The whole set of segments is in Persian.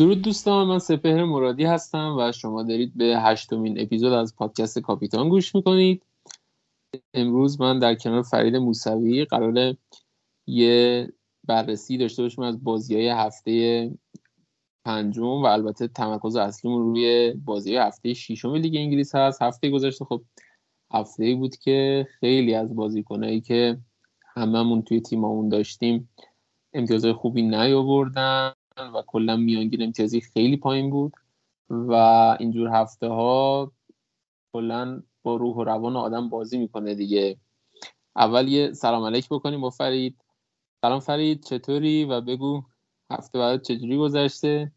درود دوستان من سپهر مرادی هستم و شما دارید به هشتمین اپیزود از پادکست کاپیتان گوش می‌کنید. امروز من در کنار فرید موسوی قرار یه بررسی داشته باشیم از بازی های هفته پنجم و البته تمرکز اصلیمون روی بازی هفته ششم لیگ انگلیس هست. هفته گذشته خب هفته بود که خیلی از بازیکنایی که هممون توی تیممون داشتیم امتیازهای خوبی نیاوردن. و کلا میانگین امتیازی خیلی پایین بود و اینجور هفته ها کلا با روح و روان آدم بازی می‌کنه دیگه. اول یه سلام علیک بکنیم با فرید. سلام فرید چطوری؟ و بگو هفته بعد چجوری گذشته؟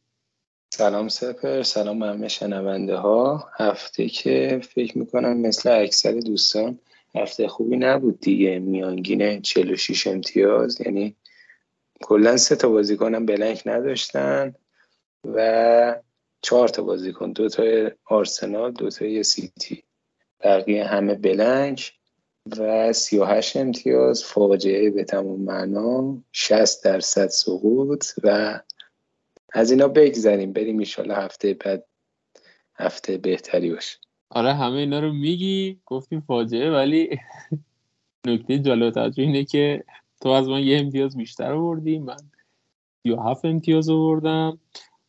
سلام سپر سلام همه شنونده ها هفته که فکر می‌کنم مثل اکثر دوستان هفته خوبی نبود دیگه. میانگین 46 امتیاز یعنی کلا سه تا بازیکنم بلنک نداشتن و چهار تا بازیکن دو تا آرسنال دو تا سیتی. بقیه همه بلنک و 38 امتیاز فاجعه به تمام معنا 60 درصد سقوط و از اینا بگذریم بریم ایشالا هفته بعد هفته بهتری باشه. آره همه اینا رو میگی گفتیم فاجعه ولی نکته جالب توجه اینه که تو از من یه امتیاز بیشتر آوردی من یا هفت امتیاز آوردم.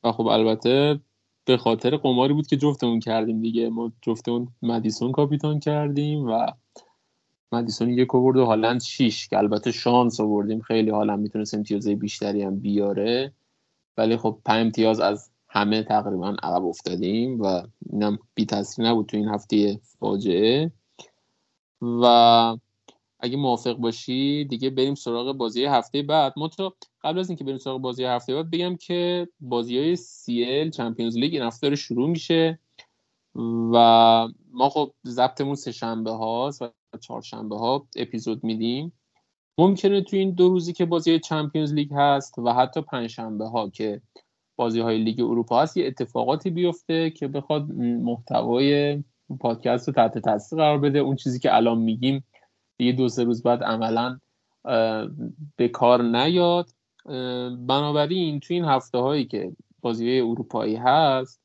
و خب البته به خاطر قماری بود که جفتمون کردیم دیگه. ما جفتمون مدیسون کاپیتان کردیم و مدیسون یک آورد و هالند شیش که البته شانس آوردیم. خیلی حالا می‌تونست امتیازه بیشتری هم بیاره. ولی خب پنج امتیاز از همه تقریبا عقب افتادیم و اینم بی تاثیر نبود تو این هفته فاجعه. و اگه موافق باشی دیگه بریم سراغ بازی هفته بعد. تو قبل از اینکه بریم سراغ بازی هفته بعد بگم که بازی های سی چمپیونز لیگ این هفته شروع میشه و ما خب ضبطمون سه شنبه هاست و چهارشنبه ها اپیزود میدیم. ممکنه تو این دو روزی که بازی چمپیونز لیگ هست و حتی پنجشنبه ها که بازی های لیگ اروپا هست یه اتفاقاتی بیفته که بخواد محتوای پادکست رو تحت تاثیر قرار بده. اون چیزی که الان میگیم دیگه دو سه روز بعد عملا به کار نیاد. بنابراین توی این هفته هایی که بازی اروپایی هست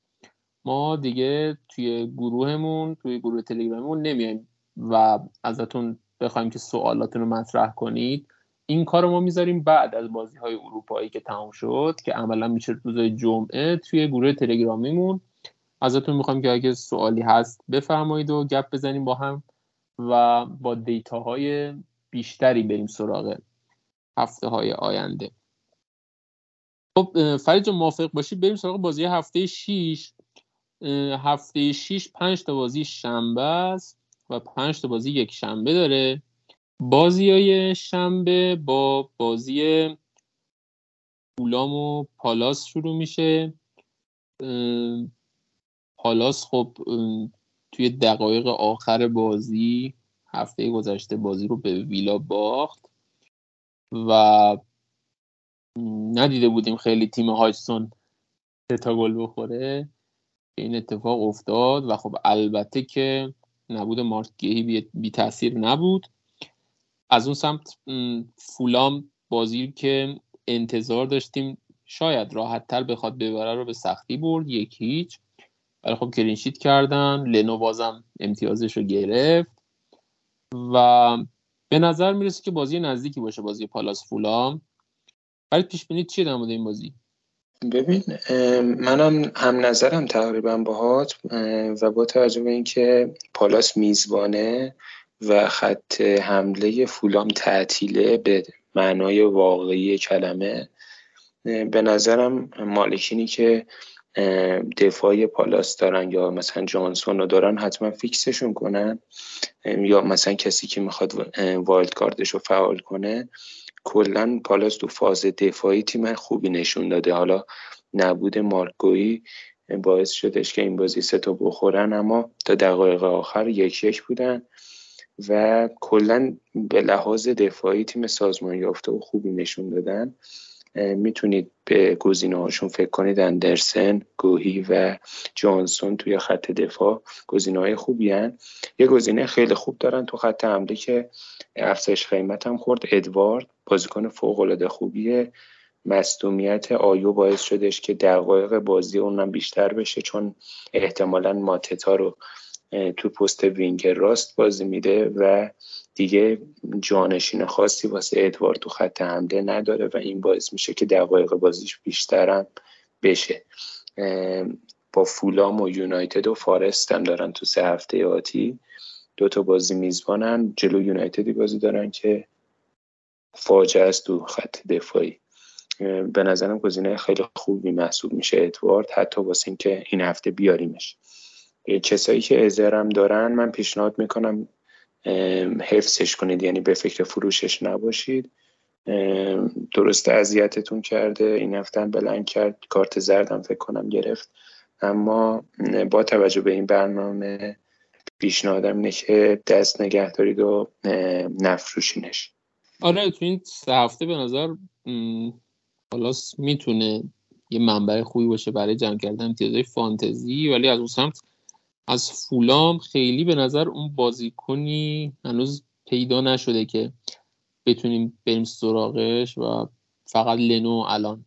ما دیگه توی گروهمون توی گروه تلگراممون نمیایم و ازتون بخوایم که سوالاتون رو مطرح کنید. این کار ما می‌ذاریم بعد از بازی های اروپایی که تمام شد که عملا میشه روزای جمعه توی گروه تلگرامیمون. ازتون می‌خوایم که اگه سوالی هست بفرمایید و گپ بزنیم با هم. و با دیتاهای بیشتری بریم سراغ هفته های آینده. خب فرید موافق باشی؟ بریم سراغ بازی هفته 6 هفته 6 پنج تا بازی شنبه است و پنج تا بازی یک شنبه داره. بازی های شنبه با بازی فولام و پالاس شروع میشه. پالاس خب توی دقایق آخر بازی هفته گذشته بازی رو به ویلا باخت و ندیده بودیم خیلی تیم هایستون تا گل بخوره. این اتفاق افتاد و خب البته که نبود مارک گیهی بی تاثیر نبود. از اون سمت فولام بازی که انتظار داشتیم شاید راحت تر بخواد ببره رو به سختی برد یک هیچ. ولی خب کلینشیت کردن لنو بازم امتیازش رو گرفت. و به نظر می‌رسه که بازی نزدیکی باشه بازی پالاس فولام. ولی پیش بینی چیه در مورد این بازی؟ ببین منم هم نظرم تقریبا باهات و با توجه به اینکه پالاس میزبانه و خط حمله فولام تعطیله به معنای واقعی کلمه به نظرم مالکینی که دفاعی پالاس دارن یا مثلا جانسون رو دارن حتما فیکسشون کنن. یا مثلا کسی که می‌خواد وایلد کاردش رو فعال کنه. کلا پالاس تو فاز دفاعی تیم خوبی نشون داده. حالا نبود مارکویی باعث شدش که این بازی سه تا بخورن اما تا دقایق آخر یک یک بودن. و کلا به لحاظ دفاعی تیم سازمان یافته و خوبی نشون دادن. می‌تونید به گزینه هاشون فکر کنید. اندرسن گوهی و جانسون توی خط دفاع گزینه های خوبی هن. یه گزینه خیلی خوب دارن تو خط حمله که افزایش قیمت هم خورد. ادوارد بازیکن فوق العاده خوبیه. مصدومیت آیو باعث شدش که دقایق بازی اونم بیشتر بشه چون احتمالا ماتتا رو تو پست وینگر راست بازی میده و دیگه جانشین خاصی واسه ادوار تو خط حمله نداره و این باعث میشه که دقایق بازیش بیشترم بشه. با فولام و یونایتد و فارست هم دارن تو سه هفته آتی. دو تا بازی میزبانن. جلو یونایتدی بازی دارن که فاجعه است تو خط دفاعی. به نظرم گزینه خیلی خوبی محسوب میشه ادوارد حتی واسه اینکه این هفته بیاریمش. کسایی که ازرم دارن من پیشنهاد می‌کنم حفظش کنید یعنی به فکر فروشش نباشید. درست اذیتتون کرده این هفته بلند کرد کارت زردم فکر کنم گرفت. اما با توجه به این برنامه پیشنهادم اینه که دست نگه دارید و نفروشینش. آره تو این سه هفته به نظر حالا می‌تونه یه منبع خوبی باشه برای جمع کردن امتیازهای فانتزی ولی از اون سمت از فولام خیلی به نظر اون بازیکنی هنوز پیدا نشده که بتونیم بریم سراغش و فقط لنو الان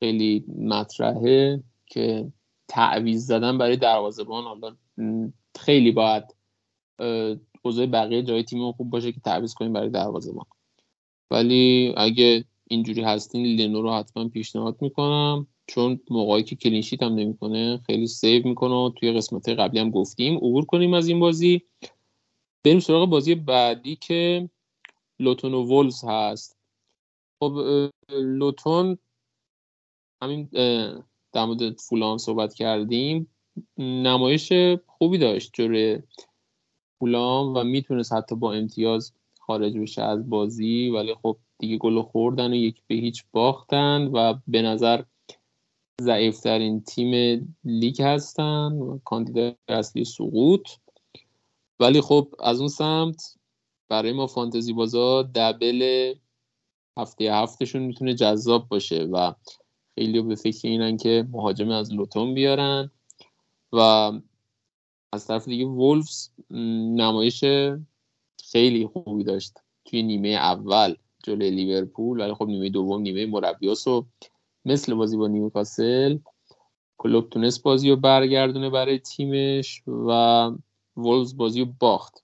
خیلی مطرحه که تعویض زدن برای دروازه‌بان. حالا خیلی باید اوضاع بقیه جای تیم خوب باشه که تعویض کنیم برای دروازه‌بان. ولی اگه اینجوری هستین لنو رو حتما پیشنهاد می‌کنم. چون موقعی که clean sheet هم نمی‌کنه خیلی save می‌کنه توی قسمت قبلی هم گفتیم. عبور کنیم از این بازی. بریم سراغ بازی بعدی که لوتون و ولز هست. خب لوتون همین در مورد فولان صحبت کردیم. نمایش خوبی داشت جوره فولان و می‌تونست حتی با امتیاز خارج بشه از بازی. ولی خب دیگه گل خوردن و یک به هیچ باختن و به نظر ضعیفترین تیم لیگ هستن کاندیدای اصلی سقوط. ولی خب از اون سمت برای ما فانتزی بازا دبل هفته هفتشون می‌تونه جذاب باشه و خیلی به فکر اینن که مهاجم از لوتون بیارن و از طرف دیگه وولفز نمایش خیلی خوبی داشت توی نیمه اول جلوی لیورپول. ولی خب نیمه دوم نیمه مربیاس و مثل بازی با نیوکاسل کلوب تونست بازی رو برگردونه برای تیمش و وولز بازی رو باخت.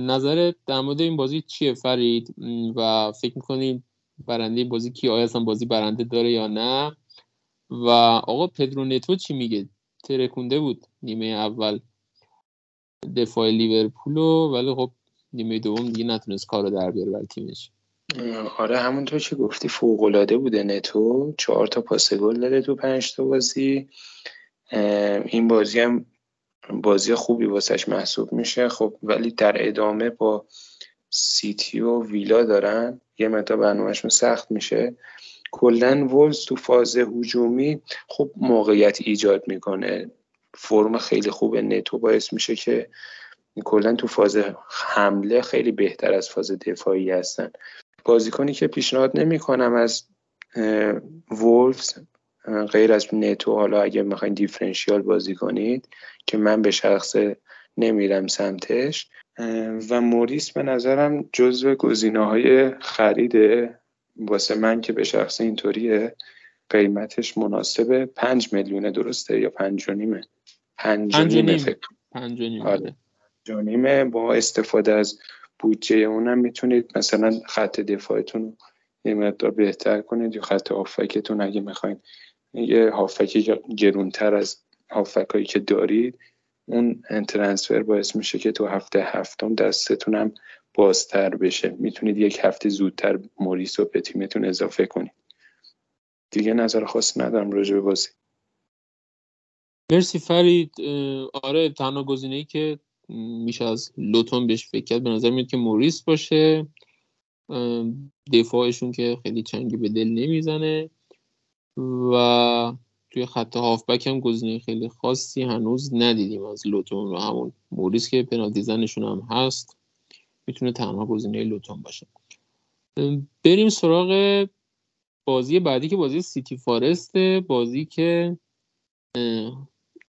نظر در مورد این بازی چیه فرید؟ و فکر می‌کنید برنده بازی کی؟ آیا اصلا بازی برنده داره یا نه؟ و آقا پدرو نتو چی میگه؟ ترکونده بود نیمه اول دفاع لیورپولو ولی خب نیمه دوم دیگه نتونست کارو در بیاره برای تیمش. آره همونطور که گفتی فوق العاده بوده نتو. چهار تا پاس گل داده تو پنج تا بازی. این بازی هم بازی خوبی واسش محسوب میشه. خب ولی در ادامه با سیتی و ویلا دارن. یه متا برنامهشون سخت میشه. کلا وولز تو فاز هجومی خب موقعیت ایجاد می‌کنه. فرم خیلی خوب نتو باعث میشه که کلا تو فاز حمله خیلی بهتر از فاز دفاعی هستن. بازیکنی که پیشنهاد نمی کنم از وولفز غیر از نتو. حالا اگه می‌خواین دیفرنشیال بازی کنید که من به شخص نمیرم سمتش. و موریس به نظرم جزو گزینه های خریده واسه من که به شخص اینطوریه قیمتش مناسب پنج میلیونه درسته یا پنج و نیمه؟ پنج و نیمه پنج و نیمه با استفاده از بودجه اونم می‌تونید مثلا خط دفاعتون یه مقدار بهتر کنید یا خط هافکتون اگه می‌خواین یه هافکی گرونتر از هافکایی که دارید اون ترنسفر باعث میشه که تو هفته هفتم دستتونم بازتر بشه. می‌تونید یک هفته زودتر موریس رو به تیمتون اضافه کنید. دیگه نظر خاص ندارم راجع به بازی. مرسی فرید. آره تنها گزینه ای که میشه از لوتون بهش فکر کرد. به نظر میاد که موریس باشه. دفاعشون که خیلی چنگی به دل نمی‌زنه. و توی خط هافبک هم گزینه خیلی خاصی هنوز ندیدیم از لوتون و همون موریس که پنالتی زنشون هم هست. می‌تونه تنها گزینه لوتون باشه. بریم سراغ بازی بعدی که بازی سیتی فارسته. بازی که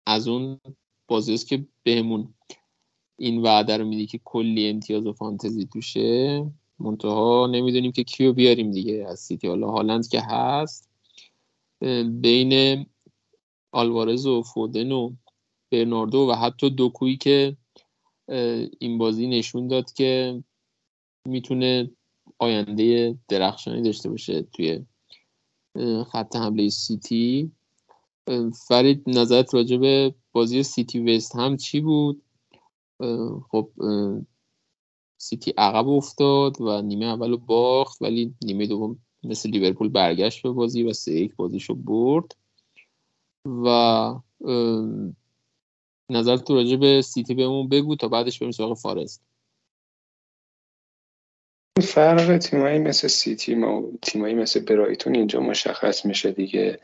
از اون بازی است که بهمون این وعده رو میده که کلی امتیاز و فانتزی توشه؟ منتها نمی‌دونیم که کیو بیاریم دیگه از سیتی. حالا هالند که هست بین آلوارز و فودن و برناردو و حتی دوکویی که این بازی نشون داد که می‌تونه آینده درخشانی داشته باشه توی خط حمله سیتی. فرید نظرت راجع به بازی سیتی وست هم چی بود؟ خب سیتی عقب افتاد و نیمه اول باخت ولی نیمه دوم مثل لیورپول برگشت به بازی و سه یک بازیشو برد. و نظر تو راجع به سیتی بهمون بگو تا بعدش بریم سراغ فارست. فرق تیمایی مثل سیتی و تیمایی مثل برایتون اینجا مشخص میشه دیگه.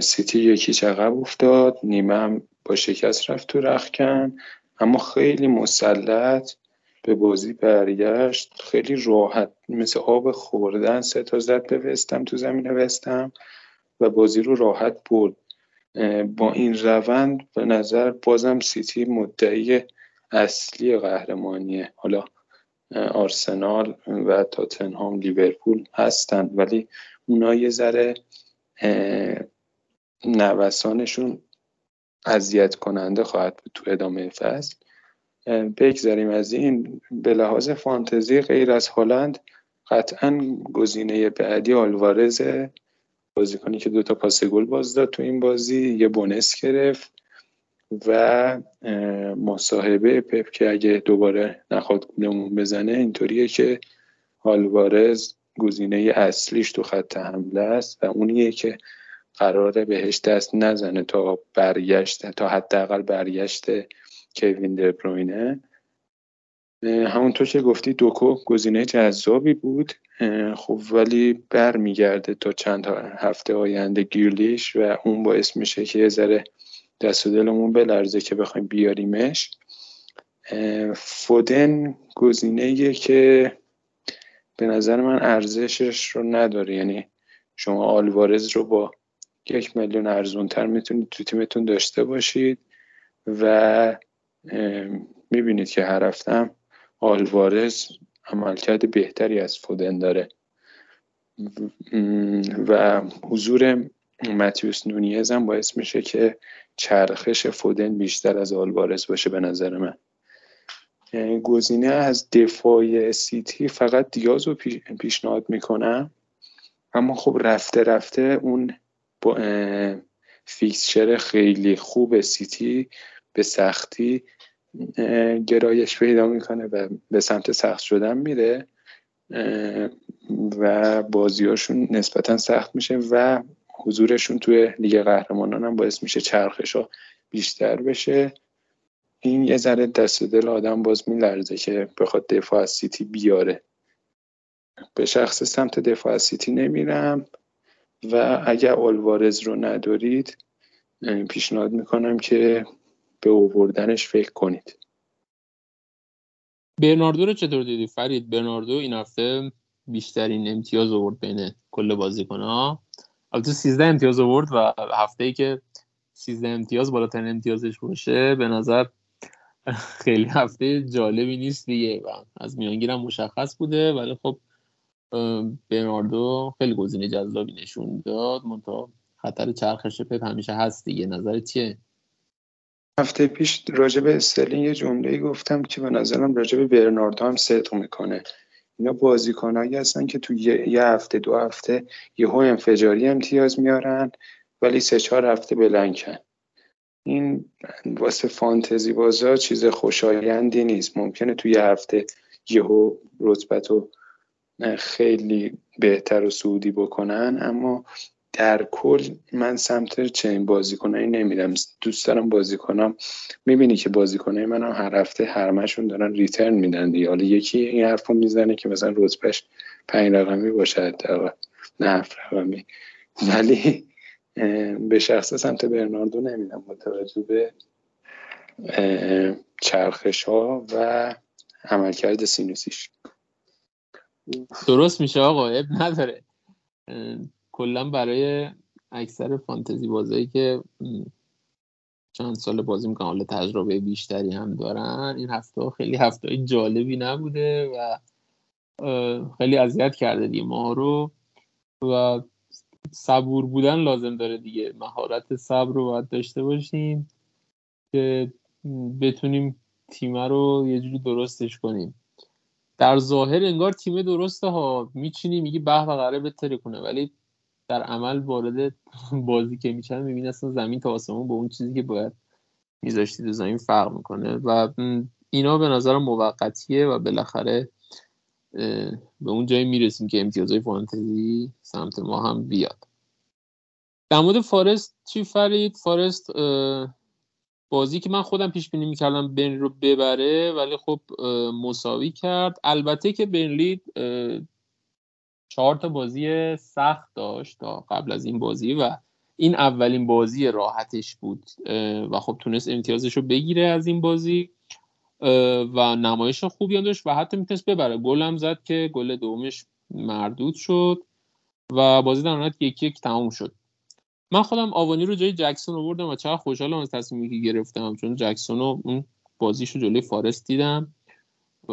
سیتی یکی عقب افتاد نیمه هم با شکست رفت تو رخکن. اما خیلی مسلط به بازی برگشت خیلی راحت. مثل آب خوردن سه تا زد به وستم تو زمین وستم و بازی رو راحت برد. با این روند به نظر بازم سیتی مدعی اصلی قهرمانیه. حالا آرسنال و تاتنهام لیورپول هستند ولی اونا یه ذره نوسانشون اذیت کننده خواهد بود تو ادامه فصل. بگذاریم از این. به لحاظ فانتزی غیر از هالند قطعا گزینه بعدی آلوارز بازیکنی که دوتا پاس گل باز داد تو این بازی یه بونس گرفت و مصاحبه پپ که اگه دوباره نخواد گولمون بزنه اینطوریه که آلوارز گزینه اصلیش تو خط حمله است و اونیه که قراره بهش دست نزنه تا برگشت تا حداقل برگشت کوین دبروینه همونطور که گفتی دوکو گزینه جذابی بود. خب ولی برمیگرده تا چند هفته آینده گیرلیش و اون باعث میشه که یه ذره دست و دلمون بلرزه که بخوایم بیاریمش. فودن گزینه که به نظر من ارزشش رو نداره. یعنی شما آلوارز رو با یک میلیون ارزونتر می‌تونید تو تیمتون داشته باشید و می‌بینید که هر هفتم آلوارز عملکرد بهتری از فودن داره. و حضور متیوس نونیز هم باعث میشه که چرخش فودن بیشتر از آلوارز باشه به نظر من. یعنی گزینه از دفاع سیتی فقط دیاز رو پیشنهاد می‌کنم. اما خب رفته رفته اون با fixture خیلی خوب سیتی به سختی گرایش پیدا می‌کنه و به سمت سخت شدن میره و بازیاشون نسبتا سخت میشه و حضورشون توی لیگ قهرمانان هم باعث میشه چرخش ها بیشتر بشه. این یه ذره دست دل آدم باز میلرزه که بخواد دفاع از سیتی بیاره. به شخص سمت دفاع از سیتی نمیرم. و اگر آلوارز رو ندارید پیشنهاد می‌کنم که به اووردنش فکر کنید. برناردو رو چطور دیدی؟ فرید برناردو این هفته بیشترین امتیاز آورد بین کل بازیکن ها. البته 13 امتیاز آورد و هفته ای که 13 امتیاز بالاترین امتیازش باشه به نظر خیلی هفته جالبی نیست دیگه و از میانگیرم مشخص بوده. ولی خب برناردو خیلی گزینه جذابی نشون داد. منتها خطر چرخش پپ همیشه هست دیگه. نظر چیه؟ هفته پیش راجع به استرلینگ یه جمله گفتم که به نظرم راجع به برناردو هم صدق می‌کنه. اینا بازیکنایی هستن که تو یه هفته دو هفته یهو انفجاری امتیاز میارن ولی سه چهار هفته بلنکن. این واسه فانتزی بازا چیز خوشایندی نیست. ممکنه توی یه هفته یهو رتبت رو خیلی بهتر و سعودی بکنن اما در کل من سمت چنین بازیکنایی نمیدم دوست دارم بازی کنم می‌بینی که بازیکنای من هر هفته هرمشون دارن ریترن میدن دیگه. حالا یکی این حرف می‌زنه که مثلا رتبهش پنج رقمی باشه نه هفت رقمی. ولی به شخص سمت برناردو نمیدم با توجه به چرخش ها و عملکرد سینوسیش. درست میشه آقا اب نداره. کلا برای اکثر فانتزی بازایی که چند سال بازی می‌کنن حالا تجربه بیشتری هم دارن این هفته خیلی هفته جالبی نبوده و خیلی اذیت کرده دیگه ما رو و صبور بودن لازم داره دیگه. مهارت صبر رو باید داشته باشیم که بتونیم تیم رو یه جوری درستش کنیم. در ظاهر انگار تیم درسته ها. میچینی میگی به و قراره بتره کنه. ولی در عمل وارد بازی که میشن می‌بینی اصلا زمین تا آسمون با اون چیزی که باید میذاشتی تو زمین فرق می‌کنه. و اینا به نظر موقتیه و بالاخره به اون جایی می‌رسیم که امتیازهای فانتزی سمت ما هم بیاد. در مورد فارست چی فرید؟ فارست بازی که من خودم پیش بینی می‌کردم برنلی رو ببره ولی خب مساوی کرد. البته که برنلی چهار تا بازی سخت داشت تا قبل از این بازی و این اولین بازی راحتش بود و خب تونست امتیازش رو بگیره از این بازی و نمایش خوبی هم داشت و حتی می‌تونست ببره. گل هم زد که گل دومش مردود شد و بازی در نهایت یک یک تموم شد. من خودم آوانی رو جای جکسون آوردم و چقدر خوشحالم از تصمیمی که گرفتم چون جکسون رو اون رو جلوی فارست دیدم و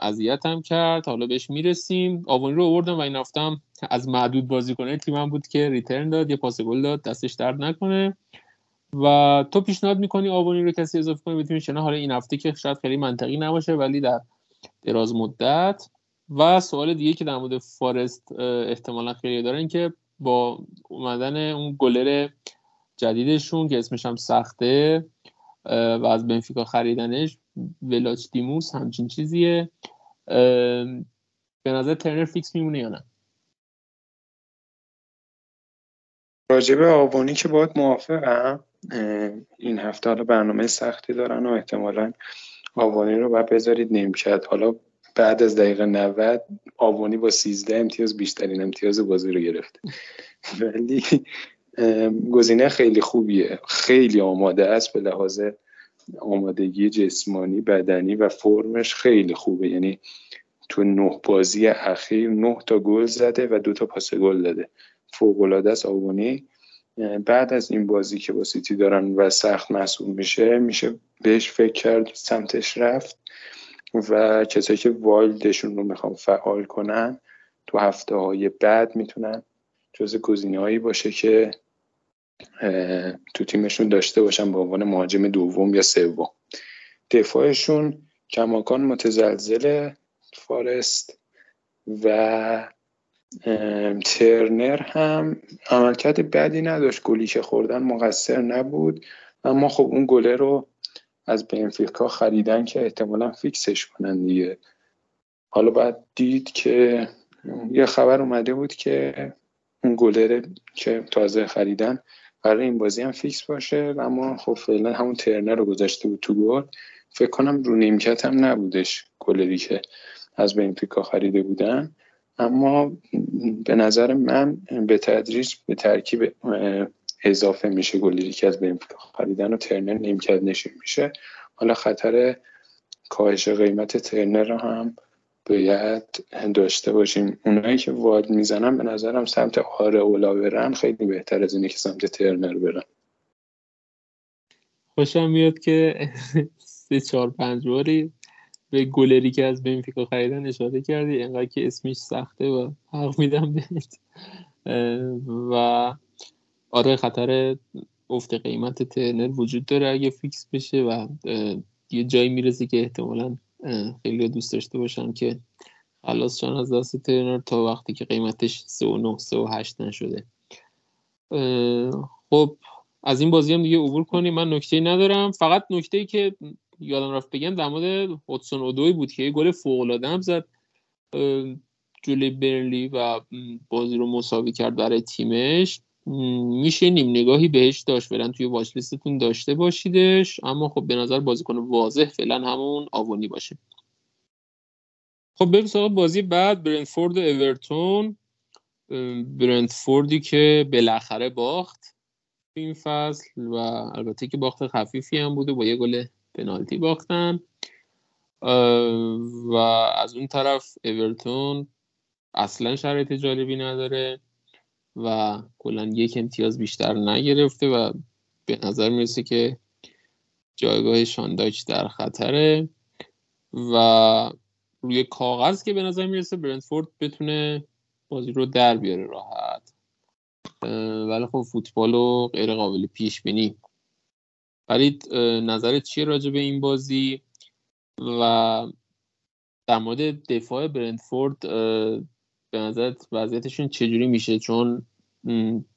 اذیتم کرد. حالا بهش می‌رسیم. آوانی رو آوردم و این هفتم از معدود بازیکنه تیمم بود که ریترن داد یه پاس گل داد دستش درد نکنه. و تو پیشنهاد می‌کنی آوانی رو کسی اضافه کنی بتونی نه حالا این هفته که شاید خیلی منطقی نباشه ولی در دراز مدت. و سوال دیگه که در مورد فارست احتمالا خیلی دارن که با اومدن اون گلر جدیدشون که اسمش هم سخته و از بنفیکا خریدنش ولاچ دیموس همچین چیزیه. به نظر ترنر فیکس میمونه یا نه؟ راجبه آبانی که باید موافقم این هفته حالا برنامه سختی دارن و احتمالا آبانی رو باید بذارید نیمکت حالا بعد از دقیقه 90 آبانی با 13 امتیاز بیشترین امتیاز بازی رو گرفته. ولی گزینه خیلی خوبیه. خیلی آماده است به لحاظ آمادگی جسمانی بدنی و فرمش خیلی خوبه. یعنی تو نه بازی اخیر نه تا گل زده و دو تا پاس گل داده. فوق العاده است آوونیی بعد از این بازی که با سیتی دارن و سخت محسوب میشه میشه بهش فکر کرد سمتش رفت. و کسایی که wild شون رو می‌خوان فعال کنن تو هفته های بعد می‌تونن جز گزینه هایی باشه که تو تیمشون داشته باشن به عنوان مهاجم دوم یا سوم. دفاعشون کماکان متزلزل فارست و ترنر هم عملکرد بدی نداشت. گلی که خوردن مقصر نبود اما خب اون گلره رو از بنفیکا خریدن که احتمالا فیکسش کنن دیگه. حالا باید دید که یه خبر اومده بود که اون گلره که تازه خریدن برای این بازی هم فیکس باشه اما خب فعلا همون ترنر رو گذاشته بود تو گل. فکر کنم رو نیمکت هم نبودش گلری که از بنفیکا خریده بودن. اما به نظر من به تدریج به ترکیب اضافه میشه گلری که از بنفیکا خریدن و ترنر نیمکت نشین میشه. حالا خطر کاهش قیمت ترنر رو هم باید داشته باشیم. اونایی که واد می‌زنن به نظرم سمت آره اولا برن خیلی بهتر از اینه که سمت ترنر برن. خوشم میاد که سه چهار پنج باری به گلری که از بنفیکا خریدن اشاره کردی انقدر که اسمش سخته و حق میدم بهت. و آره خطر افت قیمت ترنر وجود داره اگه فیکس بشه و یه جایی می‌رسه که احتمالا خیلی دوست داشته باشن که خلاص چند از دست ترنر تا وقتی که قیمتش 3 و 9 3 و 8 نشده. خب از این بازی هم دیگه عبور کنیم. من نکته ندارم. فقط نکته ای که یادم رفت بگم در مورد هودسون اودوی بود که یه گل فوق العاده هم زد. جلوی برلی و بازی رو مساوی کرد برای تیمش. میشه نیم نگاهی بهش داشت فعلا توی واچ لیستتون داشته باشیدش. اما خب به نظر بازیکن واضح فعلا همون آوونی باشه. خب بریم سراغ بازی بعد. برنتفورد و اورتون برنتفوردی که بالاخره باخت این فصل و البته که باخت خفیفی هم بوده با یه گل پنالتی باختن. و از اون طرف اورتون اصلا شرایط جالبی نداره. و کلا یک امتیاز بیشتر نگرفته و به نظر می‌رسه که جایگاه شانداچ در خطره و روی کاغذ که به نظر می‌رسه برنتفورد بتونه بازی رو در بیاره راحت. ولی خب فوتبال و غیر قابل پیش بینی. ولی نظرت چیه راجع به این بازی؟ و در مورد دفاع برنتفورد به نظرت وضعیتشون چجوری میشه؟ چون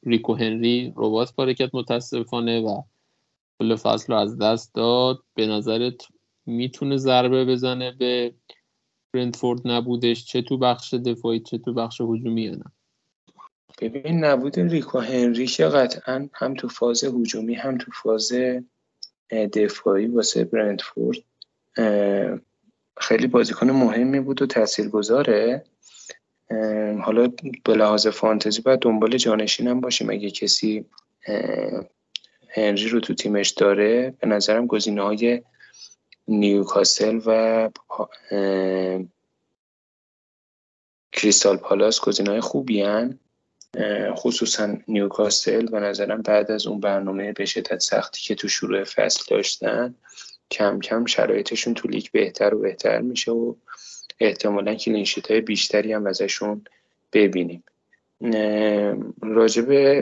ریکو هنری ربات پارکت متاسفانه و کل فصل رو از دست داد. به نظرت می‌تونه ضربه بزنه به برنتفورد نبودش؟ چه تو بخش دفاعی چه تو بخش هجومی نه؟ ببین نبود ریکو هنری که قطعا هم تو فاز هجومی هم تو فاز دفاعی واسه برنتفورد خیلی بازیکن مهمی بود و تاثیرگذاره. حالا به لحاظ فانتزی باید دنبال جانشینم باشیم اگه کسی هنری رو تو تیمش داره به نظرم گزینه های نیوکاسل و کریستال پالاس گزینه های خوبی هن. خصوصا نیوکاسل به نظرم بعد از اون برنامه به شدت سختی که تو شروع فصل داشتن کم کم شرایطشون تو لیگ بهتر و بهتر میشه و احتمالا clean sheet های بیشتری هم ازشون ببینیم. راجب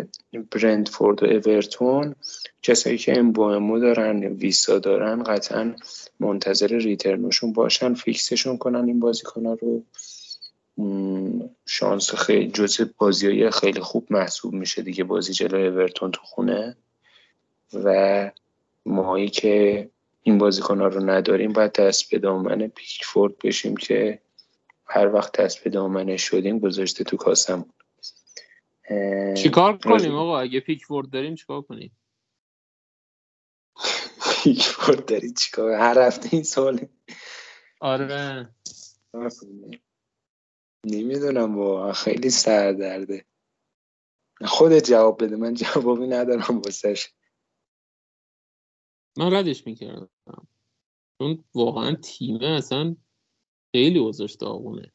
برندفورد و اورتون کسایی که امبومو دارن ویسا دارن قطعا منتظر ریترنشون باشن فیکسشون کنن این بازیکن رو. شانس خیلی جزء بازی های خیلی خوب محسوب میشه دیگه بازی جلوی اورتون تو خونه. و ماهی که این بازیکن ها رو نداریم باید دست به دامن پیکفورد بشیم که هر وقت دست به دامنه شدیم گذاشته تو کاسم چیکار کنیم آقا؟ اگه پیکفورد داریم چیکار کنیم؟ پیکفورد داری چیکار؟ هر هفته این سواله آره. نمی‌دونم با خیلی سردرده. خودت جواب بده من جوابی ندارم واسش. من ردش می‌کردم. چون واقعا تیمه اصلا خیلی وضعش داغونه.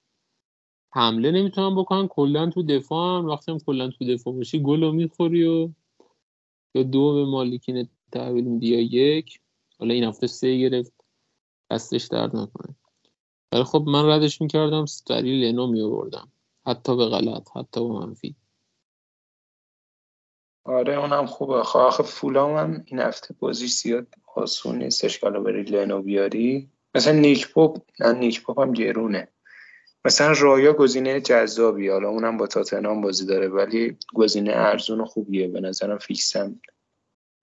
حمله نمی‌تونم بکنن کلا تو دفاع هم. وقتی هم کلا تو دفاع باشی گل رو می‌خوری و یا دو به مالکین تحویل میدی یا یک. حالا این هفته سه گرفت. دستش درد نکنه. ولی خب من ردش می‌کردم سری لنو میآوردم. حتی به غلط حتی به منفی. آره اونم خوبه. خواهد فولام هم این هفته بازی زیاد آسون نیستش که بری لنو بیاری. مثلا نیک پاپ نه نیک پاپ هم گرونه. مثلا رایا گزینه جذابی حالا اونم با تاتنام بازی داره ولی گزینه ارزون و خوبیه. به نظرم فیکسم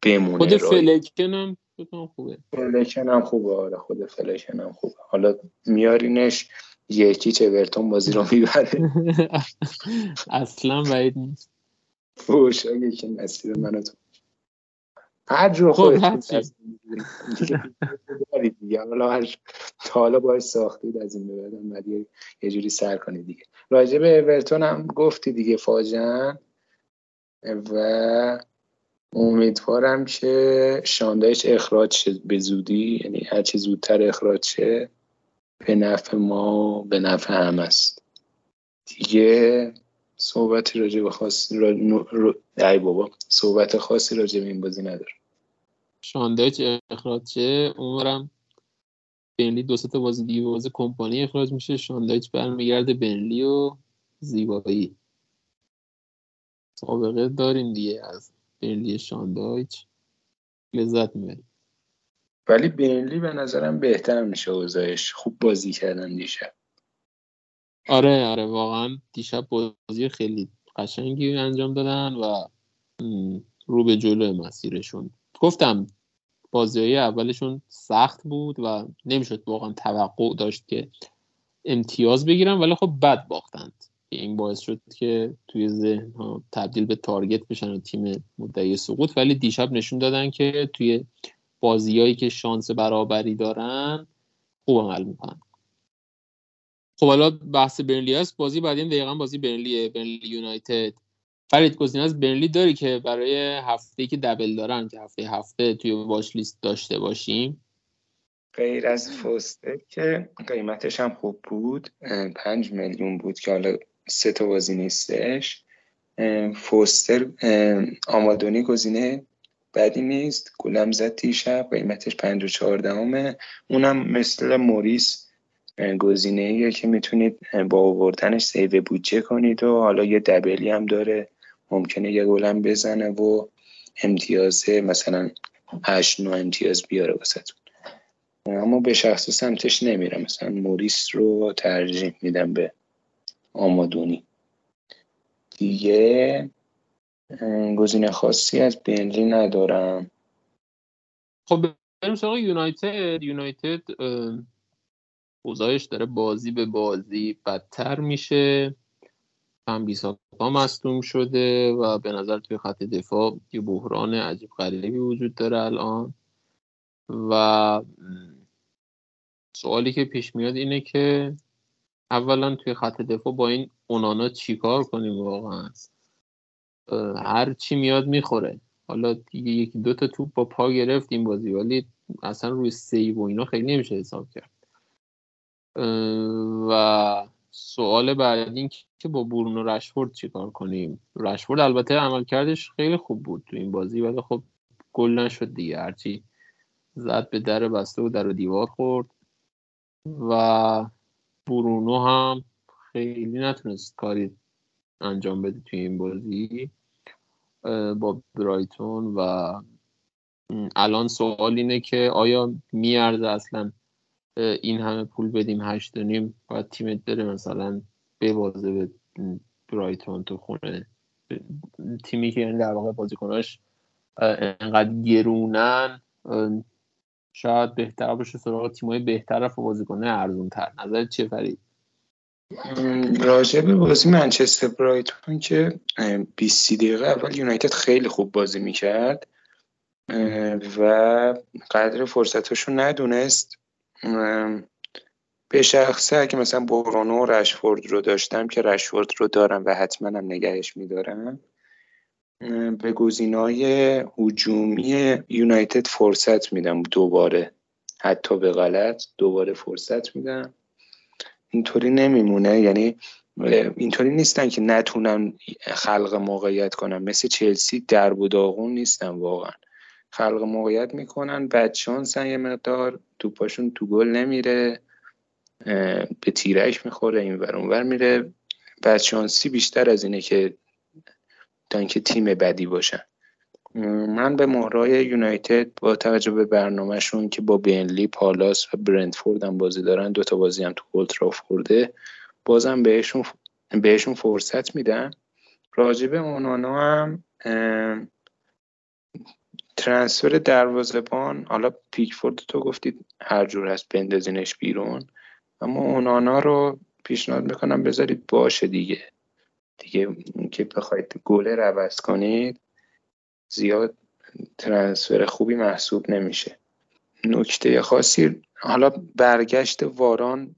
بمونه خود فلکن هم خوبه. فلکن هم خوبه. آره خود فلکن هم خوبه. حالا میارینش یکی چورتون بازی رو می‌بره. اصلا بعید نیست. فوشا یکی مسیر منو تو هر جور خب دیگه. حالا هر تا حالا باید ساختید از این ببردم بعد یه جوری سر کنید دیگه. راجع به اورتون هم گفتی دیگه فاجن و امیدوارم که شاندایش اخراج شد به زودی. یعنی هر چه زودتر اخراج شه به نفع ما به نفع هم است. دیگه صحبتی راجع به خاصی را... ای بابا صحبت خاصی راجع به این بازی نداره شاندایچ اخراج شه عمرم بنلی دو تا بازی دیگه بازی کمپانی اخراج میشه. شاندایچ برمیگرده بنلی و زیبایی. سابقه داریم دیگه از بنلی شاندایچ لذت می‌بریم. ولی بنلی به نظرم بهتر میشه اوضاعش. خوب بازی کردن دیشب. آره آره واقعا دیشب بازی خیلی قشنگی انجام دادن و رو به جلو مسیرشون. گفتم بازی های اولشون سخت بود و نمی‌شد واقعا توقع داشت که امتیاز بگیرن ولی خب بد باختند. این باعث شد که توی ذهن ها تبدیل به تارگت بشن و تیم مدعی سقوط. ولی دیشب نشون دادن که توی بازیایی که شانس برابری دارن خوب عمل می‌کنن. خب حالا بحث برنلی هست بازی بعدی دقیقا بازی برنلیه برنلی یونایتد. فرید گزینه از برنلی داری که برای هفته که دبل دارن که هفته هفته توی واش لیست داشته باشیم؟ غیر از فوستر که قیمتش هم خوب بود. پنج میلیون بود که حالا سه تا بازی نیستش. فوستر آمادونی گزینه بدی نیست. گلم زد دیشب قیمتش پنج و چهاردهمه. اونم مثل موریس گزینه که می‌تونید با آوردنش save بودجه کنید و حالا یه double ی هم داره. ممکنه یه گلم بزنه و امتیاز مثلا هشت نو امتیاز بیاره واسهتون. اما به شخصه سمتش نمیرم. مثلا موریس رو ترجیح میدم به آمدونی. دیگه گزینه خاصی از بنلی ندارم. خب بریم سراغ یونایتد. یونایتد اوضاعش داره بازی به بازی بدتر میشه. هم بیساکا مصدوم شده و به نظر توی خط دفاع یه بحران عجیب غریبی وجود داره الان. و سوالی که پیش میاد اینه که اولا توی خط دفاع با این اونانا چیکار کنیم واقعا؟ هر چی میاد می‌خوره. حالا یکی دو تا توپ با پا گرفت این بازی ولی اصلا روی سیو و اینا خیلی نمیشه حساب کرد. و سوال بعد این که با برونو رشفورد چیکار کنیم؟ رشفورد البته عملکردش خیلی خوب بود تو این بازی ولی خب گل نشد دیگه. هرچی زد به در بسته و در و دیوار خورد و برونو هم خیلی نتونست کاری انجام بده توی این بازی. با برایتون و الان سوال اینه که آیا میارزه اصلا این همه پول بدیم هشت و نیم باید تیمت بره مثلا ببازه به برایتون تو خونه. تیمی که یعنی در واقع بازیکناش انقدر گرونن شاید بهتر باشه سراغ تیمای بهتر و بازیکنه ارزون تر نظر چه فرید؟ راجع به بازی منچستر برایتون که 20 دقیقه اول یونایتد خیلی خوب بازی می‌کرد و قدر فرصتاشو ندونست. به شخصه اگه مثلا برونو و رشفورد رو داشتم که رشفورد رو دارم و حتما هم نگهش میدارم به گزینای هجومی یونایتد فرصت میدم دوباره. حتی به غلط دوباره فرصت میدم. اینطوری نمیمونه. یعنی اینطوری نیستن که نتونن خلق موقعیت کنن مثل چلسی درب و داغون نیستن واقعا. خلق موقعیت می‌کنن بدشانسن یه مقدار توپاشون تو گل نمیره به تیرش می‌خوره این ور اونور میره. بدشانسی بیشتر از اینه که تا اینکه تیم بدی باشن. من به مهرای یونایتد با توجه به برنامهشون که با بینلی پالاس و برندفورد هم بازی دارن دوتا بازی هم تو اولترافورده بازم بهشون بهشون فرصت میدن. راجب اونانا هم ترانسفر دروازبان حالا پیکفورد تو گفتید هر جور هست بندازینش بیرون اما اونانا رو پیشنهاد می‌کنم بذارید باشه دیگه. دیگه که بخواید گله رو کنید زیاد ترانسفر خوبی محسوب نمیشه. نکته خاصی حالا برگشت واران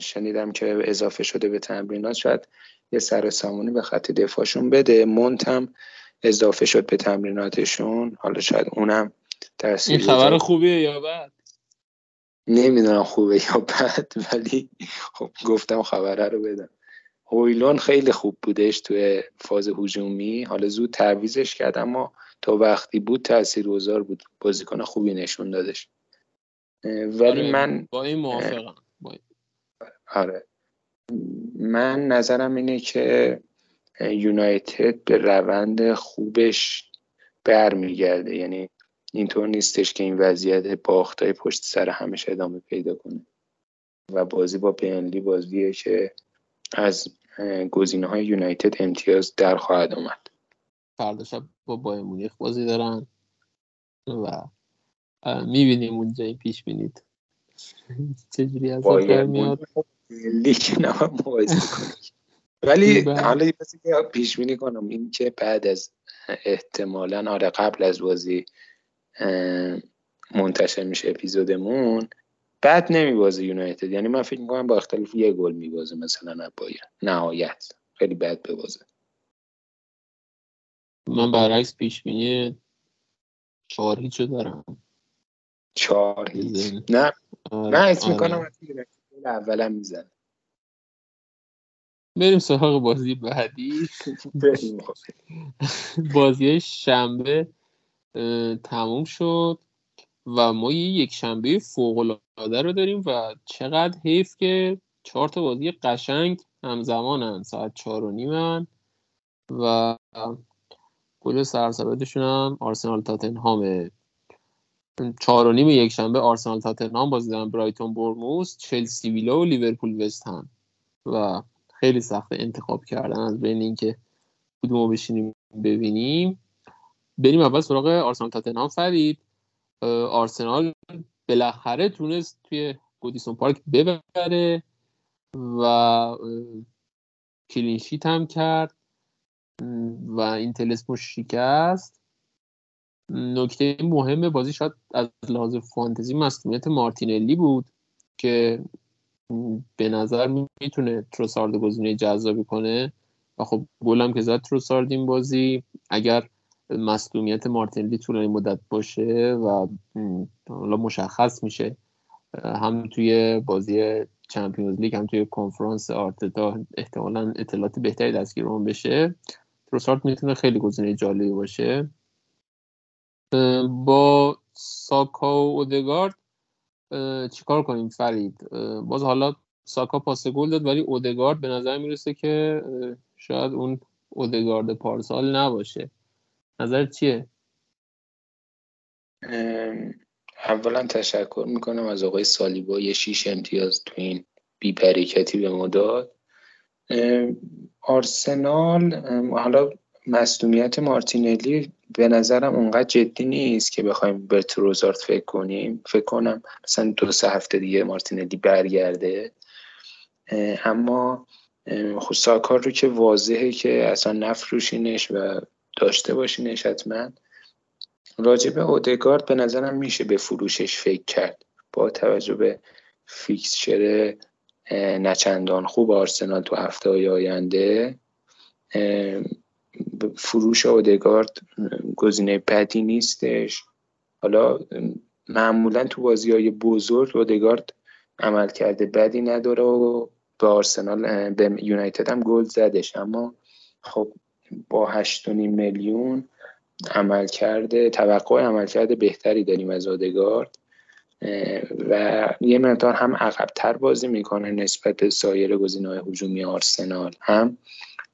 شنیدم که اضافه شده به تمرینات شاید یه سر سامونی به خط دفاعشون بده. مونت اضافه شد به تمریناتشون. حالا شاید اونم تاثیر این خبر خوبیه یا بد؟ نمی‌دونم خوبه یا بد ولی خب گفتم خبره رو بدم. هویلون خیلی خوب بودش توی فاز هجومی. حالا زود تعویزش کرد اما تا وقتی بود تاثیرگذار بود. بازیکن خوبی نشون دادش. ولی آره، من با این موافقم. آره. من نظرم اینه که یونایتد به روند خوبش برمیگرده. یعنی اینطور نیستش که این وضعیت باختای پشت سر همش ادامه پیدا کنه. و بازی با بینلی بازیه که از گزینه های یونایتد امتیاز در خواهد آمد. فردا شب با بایر مونیخ بازی دارن و می‌بینیم اونجا این پیش بینید چجوری از میاد؟ لیگ ولی. حالا که پیش بینی کنم این که بعد از احتمالا آره قبل از بازی منتشر میشه اپیزودمون بعد نمیبازه یونایتد. یعنی من فکر می‌کنم با اختلاف یه گل میبازه مثلا باید نهایت. خیلی بد ببازه. من برعکس پیش بینی چهار هیچو دارم چهار هیچ نه. آره. من اسم می‌کنم آره. اولا می‌زنه. بریم سراغ بازی بعدی. بازی شنبه تموم شد و ما یه یک شنبه فوق فوقالعاده رو داریم و چقدر حیف که چهار تا بازی قشنگ همزمانن. ساعت چهار و نیمن و گل سرسبدشون هم آرسنال تاتنهامه چهار و نیم یک شنبه آرسنال تاتنهام بازی دارن برایتون برموس چلسی ویلا و لیورپول وست هم و خیلی سخت انتخاب کردن از بین اینکه کدومو بشینیم ببینیم. بریم اول سراغ آرسنال تاتنهام فرید. آرسنال بالاخره تونست توی گودیسون پارک ببره و کلینشیت هم کرد. و این تلسمو شکست. نکته مهم بازی شاید از لحاظ فانتزی مصومیت مارتینلی بود که به نظر می‌تونه تروسارد گزینه جذابی کنه. و خب گلم که زد تروسارد این بازی. اگر مصدومیت مارتینلی طولانی مدت باشه و حالا مشخص میشه هم توی بازی چمپیونز لیگ هم توی کنفرانس آرتتا احتمالا اطلاعات بهتری دستگیر اون بشه تروسارد می‌تونه خیلی گزینه جالبی باشه. با ساکا و اودگارد چیکار کنیم فرید؟ باز حالا ساکا پاس گل داد ولی اودگارد به نظر می‌رسه که شاید اون اودگارد پارسال نباشه. نظر چیه؟ اولا تشکر می‌کنم از آقای سالیبا یه شیش امتیاز تو این بیپریکتی به ما داد. آرسنال حالا مصدومیت مارتینلی به نظرم اونقدر جدی نیست که بخوایم به تروزارد فکر کنیم. فکر کنم مثلا دو سه هفته دیگه مارتینلی برگرده. اما خب ساکار رو که واضحه که اصلا نفروشینش و داشته باشینش حتما. راجب اودگارد به نظرم میشه به فروشش فکر کرد. با توجه به فیکسچر نچندان خوب آرسنال تو هفته های آینده. فروش اودگارد گزینه بدی نیستش. حالا معمولا تو بازی های بزرگ اودگارد عمل کرده بدی نداره و به آرسنال به یونایتد هم گل زدش. اما خب با 8.5 میلیون عمل کرده توقع عمل کرده بهتری داریم از اودگارد. و یه مقدار هم عقبتر بازی می‌کنه نسبت به سایر گزینه‌های هجومی آرسنال. هم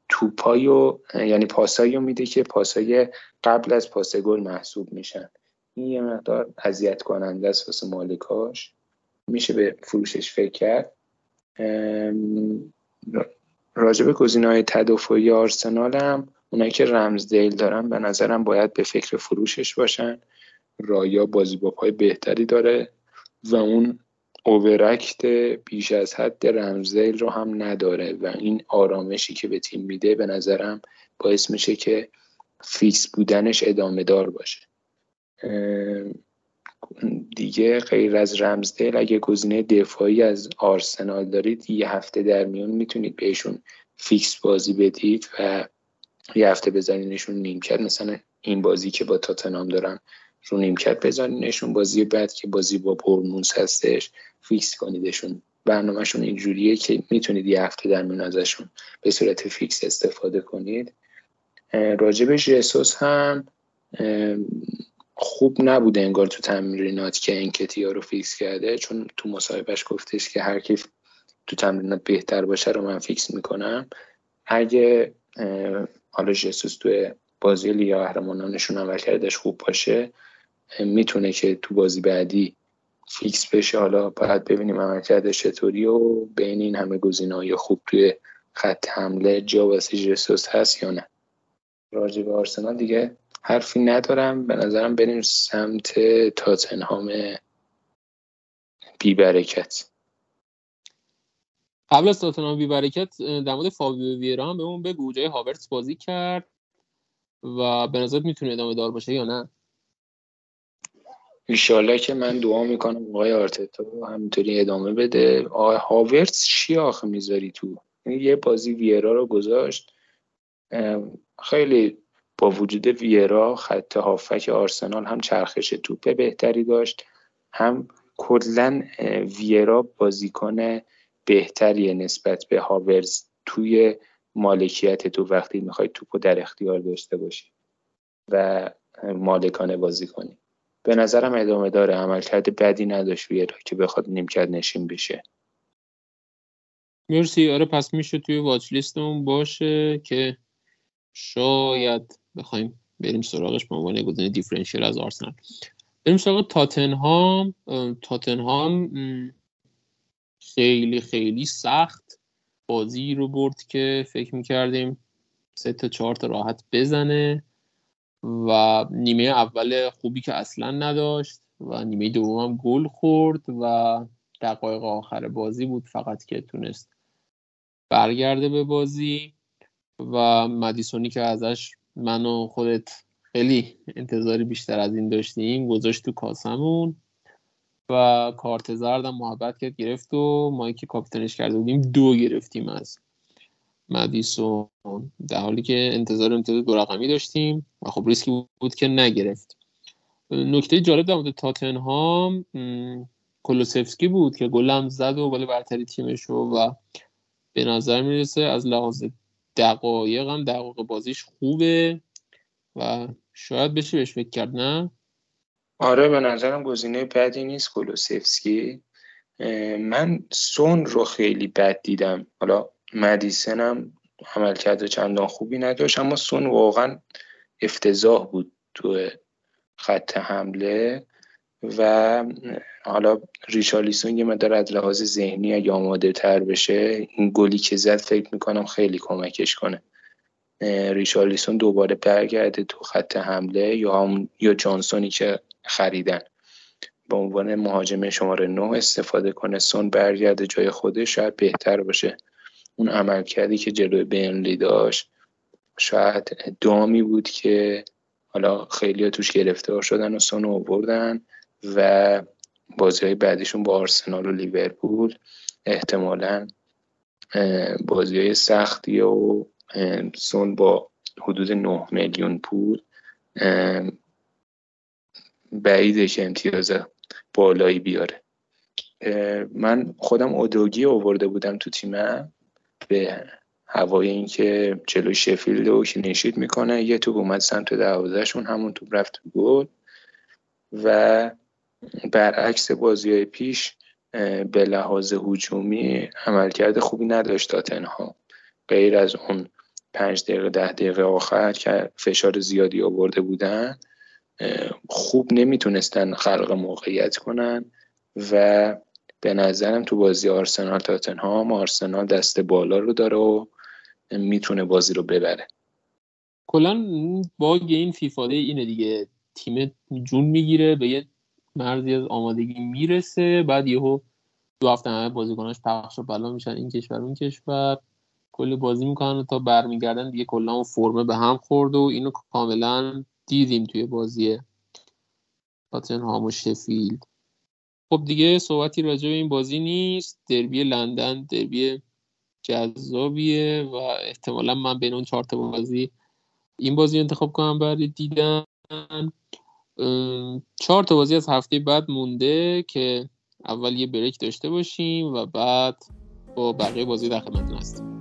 توپایو یعنی پاسایی میده که پاسای قبل از پاس گل محسوب میشن. این یه مقدار اذیت کننده است واسه مالکاش. میشه به فروشش فکر کرد. راجب گزینه های تدافعی آرسنال هم اونایی که رمزدیل دارن به نظرم باید به فکر فروشش باشن. رایا بازی با پای بهتری داره و اون overreact بیش از حد رمزدیل رو هم نداره و این آرامشی که به تیم میده به نظرم باعث میشه که فیکس بودنش ادامه دار باشه. دیگه غیر از رمزدیل اگه گزینه دفاعی از آرسنال دارید یه هفته در میون می‌تونید بهشون فیکس بازی بدید و یه هفته بزنینشون نیمکت. مثلا این بازی که با تاتنام دارن رو نیمکت بزنینشون بازی بعد که بازی با پرمونس هستش فیکس کنیدشون. برنامهشون اینجوریه که می‌تونید یه هفته در میون ازشون به صورت فیکس استفاده کنید. راجب ژسوس هم خوب نبوده انگار تو تمرینات که انکتیا رو فیکس کرده چون تو مصاحبهش گفتش که هر کی تو تمرینات بهتر باشه رو من فیکس می‌کنم. اگه حالا ژسوس تو بازی لیگ قهرمانانشون عمل کردش خوب باشه می‌تونه که تو بازی بعدی فیکس بشه. حالا باید ببینیم عملکردش چطوری و بین این همه گزینه‌های خوب توی خط حمله جا واسه ژسوس هست یا نه. راجع به آرسنال دیگه حرفی ندارم. به نظرم بریم سمت تاتنهام بیبرکت. قبل از تاتنهام بیبرکت در مورد فابیو ویرا هم اون بگو. جای هاورتس بازی کرد و به نظر می‌تونه ادامه دار باشه یا نه؟ ایشالله که من دعا می‌کنم آقای آرتتا همینطوری ادامه بده. آقای هاورتس چی آخه می‌ذاری تو؟ یه بازی ویرا رو گذاشت. خیلی با وجود ویرا خط هافک آرسنال هم چرخش توپ بهتری داشت. هم کلا ویرا بازیکن بهتری نسبت به هاورز توی مالکیت تو وقتی می‌خوای توپو در اختیار داشته باشی و مالکانه بازی کنی به نظرم ادامه داره. عملکرد بدی نداشت ویرا که بخواد نیمکت نشین بشه. مرسی. آره پس میشه توی واچ لیستمون باشه که شاید بخوایم بریم سراغش. به عنوان گزینه دیفرنشیل از آرسنال. بریم سراغ تاتنهام. تاتنهام خیلی خیلی سخت بازی رو برد که فکر می‌کردیم سه تا چهار تا راحت بزنه. و نیمه اول خوبی که اصلا نداشت و نیمه دوم هم گل خورد و دقایق آخر بازی بود فقط که تونست برگرده به بازی و مدیسونی که ازش من و خودت خیلی انتظاری بیشتر از این داشتیم گذاشت تو کاسمون و کارت زردم محبت کرد گرفت و ما که کاپیتانش کرده بودیم دو گرفتیم از مدیسون در حالی که انتظار امتیاز دو رقمی داشتیم و خب ریسکی بود که نگرفت. نکته جالب در مورد تاتنهام کلوسفسکی بود که گلم زد و ولی برتری تیمش و به نظر می‌رسه از لحاظ دقایق هم دقایق بازیش خوبه و شاید بشه بهش فکر کرد نه؟ آره به نظرم گزینه بدی نیست کلوسفسکی من سون رو خیلی بد دیدم. حالا مدیسن هم عملکرد چندان خوبی نداشت اما سون واقعا افتضاح بود تو خط حمله و حالا ریشالیسون یه مدار از لحاظ ذهنی یا آماده تر بشه این گلی که زد فکر می‌کنم خیلی کمکش کنه. ریشالیسون دوباره برگرده تو خط حمله یا هم یا جانسونی که خریدن. به عنوان مهاجم شماره 9 استفاده کنه. سون برگرده جای خودش شاید بهتر باشه. اون عمل کردی که جلوی بینلی داشت شاید دامی بود که حالا خیلی توش گرفتار شدن و سون آوردن و بازی های بعدیشون با آرسنال و لیورپول احتمالا بازی های سختی و سون با حدود 9 میلیون پول بعیده که امتیاز بالایی بیاره. من خودم ادوگی آورده بودم تو تیمم به هوای اینکه جلوی شفیلد و نشید می‌کنه یه توپ اومد سمت دروازهشون همون توپ رفت گل. و برعکس بازی های پیش به لحاظ هجومی عملکرد خوبی نداشت تاتنها غیر از اون پنج دقیقه ده دقیقه آخر که فشار زیادی آورده بودن خوب نمی‌تونستن خلق موقعیت کنن و به نظرم تو بازی آرسنال تاتنهام آرسنال دست بالا رو داره و می‌تونه بازی رو ببره. کلا باگ این فیفاده اینه دیگه. تیم جون می‌گیره به یه مرزی از آمادگی می‌رسه بعد یهو دو هفته همه بازیکناش پخش و بلا میشن این کشور اون کشور. کلی بازی می‌کنن تا برمیگردن دیگه کلا اون فرمه به هم خورد و اینو کاملا دیدیم توی بازی تاتنهام و شفیلد. خب دیگه صحبتی راجع به این بازی نیست. دربی لندن دربی جذابیه و احتمالا من بین اون چهار بازی این بازی انتخاب کنم برای دیدن. چهار تا بازی از هفته بعد مونده که اول یه بریک داشته باشیم و بعد با بقیه بازی در خدمتتون هستیم.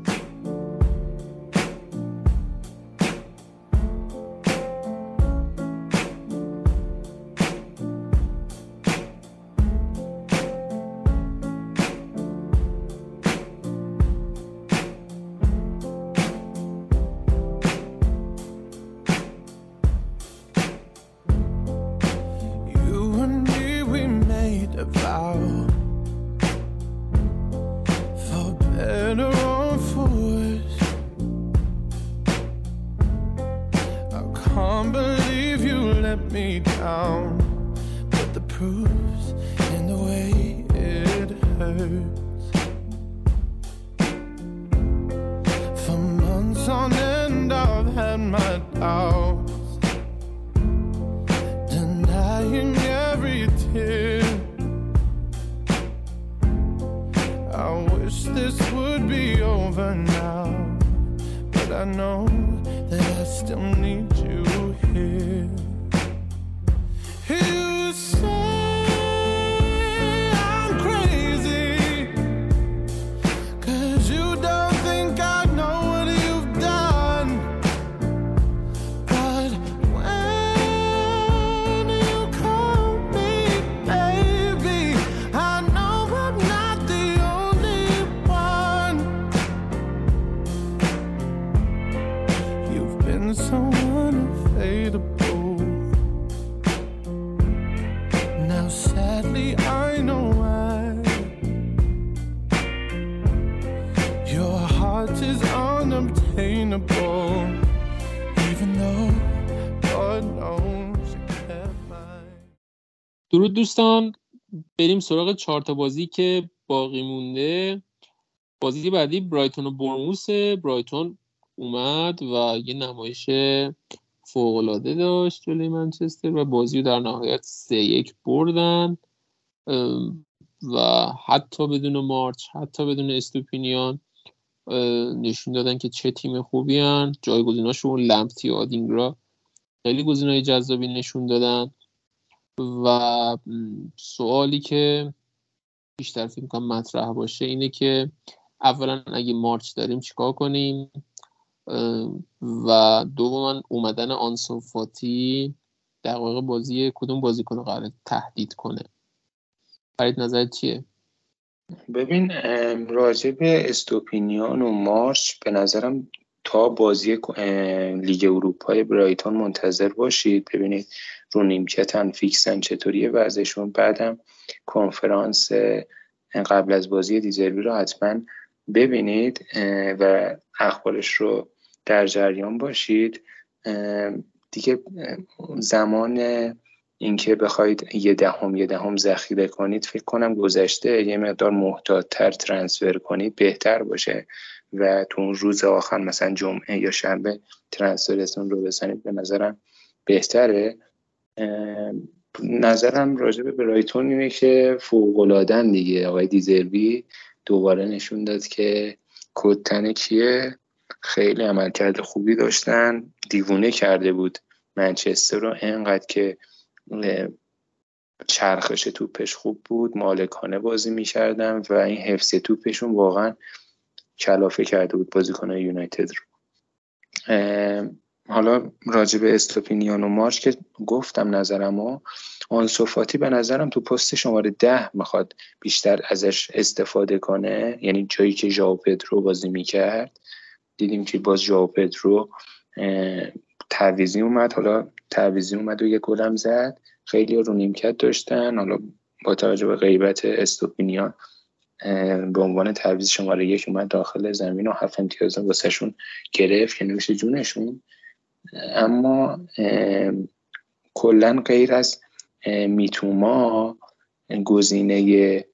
I wish this would be over now, but I know that I still need you here. You say. درود دوستان. بریم سراغ چهار تا بازی که باقی مونده. بازی بعدی برایتون و برموس برایتون اومد و یه نمایش فوقالعاده داشت جلوی منچستر و بازی رو در نهایت سه یک بردن. و حتی بدون مارچ حتی بدون استوپینیان نشون دادن که چه تیم خوبی هن جایگزیناشون لمپتی و آدینگرا خیلی گزینای جذابی نشون دادن. و سوالی که بیشتر فکر کنم مطرح باشه اینه که اولا اگه مارچ داریم چیکار کنیم؟ و دوما اومدن آنسوفاتی واقع بازی کدوم بازیکن قرار تهدید کنه؟ فرید نظر چیه؟ ببین راجع به استوپینیان و مارچ به نظرم تا بازی لیگ اروپای برایتون منتظر باشید. ببینید رو نیمکتن فیکسن چطوریه وضعشون بعدم کنفرانس قبل از بازی دیزربی رو حتما ببینید و اخبارش رو در جریان باشید. دیگه زمان اینکه بخواید یه دهم یه دهم ذخیره کنید فکر کنم گذشته یه مقدار محتاطتر ترانسفر کنید بهتر باشه. و تو اون روز آخر مثلا جمعه یا شنبه ترانسفرتون رو بزنید به نظرم بهتره. نظرم راجع به برایتون اینه که فوقلادن دیگه. آقای دیزربی دوباره نشون داد که کتن کیه. خیلی عملکرد خوبی داشتن. دیوونه کرده بود منچستر رو. انقدر که چرخش توپش خوب بود. مالکانه بازی می‌کردن و این حفظ توپشون واقعا کلافه کرده بود بازیکن یونایتد رو. حالا راجع به استوپینیان و مارچ که گفتم نظرم و آنسوفاتی به نظرم تو پست شماره ده می‌خواد بیشتر ازش استفاده کنه یعنی جایی که ژاو پدرو بازی می‌کرد. دیدیم که باز ژاو پدرو تعویزی اومد حالا تعویزی اومد و یه گلم زد. خیلی رو نیمکت داشتن. حالا با توجه به غیبت استوپینیان به عنوان تعویض شماره یک اومد داخل زمین و هفت امتیاز واسهشون گرفت که نوش جونشون. اما کلا غیر از میتوما گزینه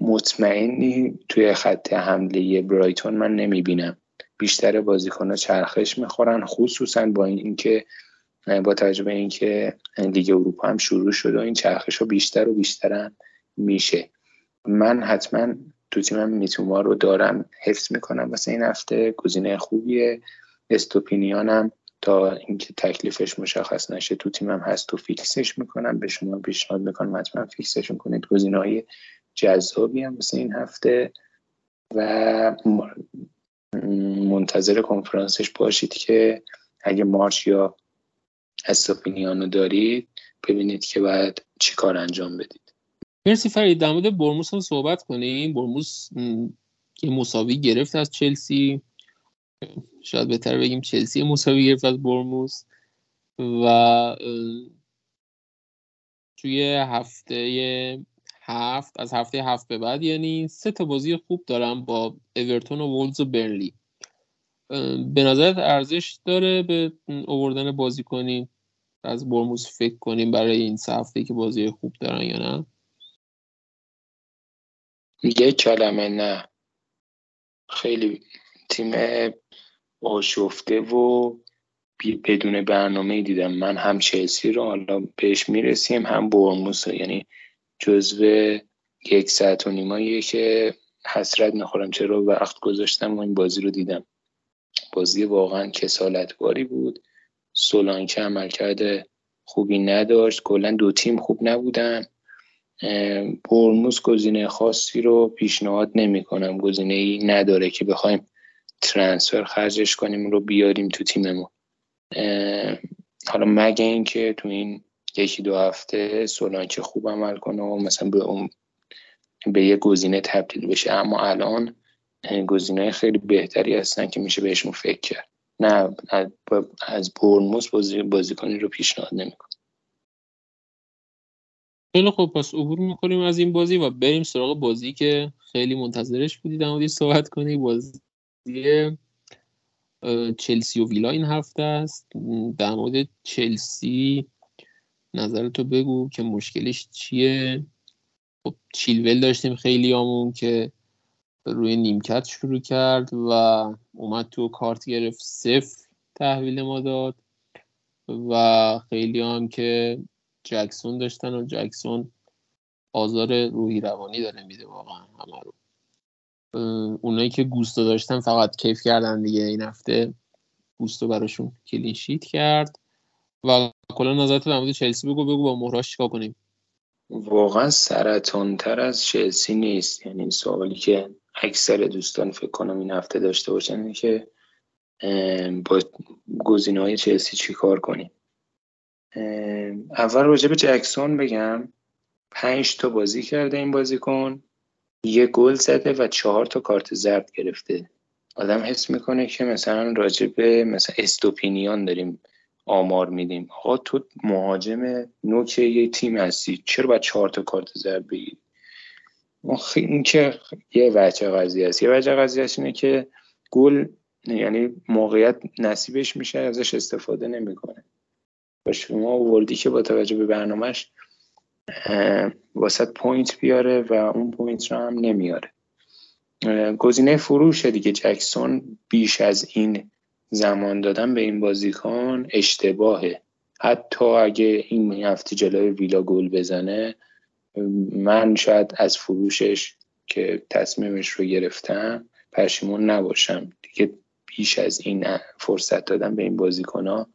مطمئنی توی خط حمله برایتون من نمی‌بینم. بیشتر بازیکنها چرخش می‌خورن خصوصا با اینکه با توجه به اینکه لیگ اروپا هم شروع شده و این چرخش ها بیشتر و بیشتر میشه. من حتما تو تیمم میتوما رو دارم حفظ می‌کنم. واسه این هفته گزینه خوبیه. استوپینیانم تا اینکه تکلیفش مشخص نشه. تو تیمم هست. تو فیکسش می‌کنم. به شما پیشنهاد می‌کنم. حتما فیکسشون کنید. گزینه های جذابی هم واسه این هفته و منتظر کنفرانسش باشید که اگه مارچ یا استوپینیانو دارید ببینید که باید چی کار انجام بدید. مرسی فرید. در مورد برموس هم صحبت کنیم. برموس که مساوی گرفت از چلسی. شاید بهتر بگیم چلسی مساوی گرفت از برموس و توی هفته هفت از هفته هفت به بعد یعنی سه تا بازی خوب دارم با اورتون و وولز و برلی به نظرت ارزش داره به اووردن بازی کنیم از برموز فکر کنیم برای این سه هفته که بازی خوب دارن یا نه؟ یه کلمه نه. خیلی تیم آشفته و بدون برنامه دیدم. من هم چلسی رو حالا بهش می‌رسیم هم برموس یعنی جزو یک ساعت و نیماییه که حسرت می‌خورم. چرا وقت گذاشتم و این بازی رو دیدم. بازی واقعا کسالتباری بود. سولانکه عملکرد خوبی نداشت. کلا دو تیم خوب نبودن. برموس گزینه خاصی رو پیشنهاد نمی کنم گزینه ای نداره که بخوایم ترانسفر خرجش کنیم رو بیاریم تو تیممون. حالا مگه اینکه تو این یکی دو هفته سولانکه خوب عمل کنه و مثلا به اون به یه گزینه تبدیل بشه. اما الان گزینه خیلی بهتری هستن که میشه بهشون فکر کرد. نه از برنموس بازی بازیکنی رو پیشنهاد نمی‌کنم. خیلی خوب پس عبور می‌کنیم از این بازی و بریم سراغ بازی که خیلی منتظرش بودید در صحبت کنی بازی چلسی و ویلا این هفته است. در مورد چلسی نظرتو بگو که مشکلش چیه؟ خب چیلول داشتیم خیلی آمون که روی نیمکت شروع کرد و اومد تو کارت گرفت صفر تحویل ما داد و خیلی هم که جکسون داشتن و جکسون آزار روحی روانی داره میده واقعا همه رو. اونایی که گوستو داشتن فقط کیف کردن دیگه این هفته. گوستو براشون کلینشیت کرد. و کلا نظرت در مورد چلسی بگو بگو با مهراش چیکار کنیم؟ واقعا سرطان تر از چلسی نیست. یعنی این سوالی که اکثر دوستان فکر کنم این هفته داشته باشن اینه که با گزینه های چلسی چی کار کنیم؟ اول راجع به جکسون بگم. پنج تا بازی کرده این بازیکن. یه گل زده و چهار تا کارت زرد گرفته. آدم حس می‌کنه که مثلا راجع به مثلا استوپینیان داریم آمار میدیم. آقا تو مهاجم نوک یه تیم هستی چرا باید چهار تا کارت زرد بگیری؟ این که یه وجه قضیه است. یه وجه قضیه است اینه که گل یعنی موقعیت نصیبش میشه ازش استفاده نمی‌کنه. و شما آوردی که با توجه به برنامهش واست point بیاره و اون point رو هم نمیاره. گزینه فروشه دیگه جکسون. بیش از این زمان دادن به این بازیکن اشتباهه. حتی اگه این هفته جلوی ویلا گل بزنه من شاید از فروشش که تصمیمش رو گرفتم پشیمون نباشم. دیگه بیش از این فرصت دادم به این بازیکن ها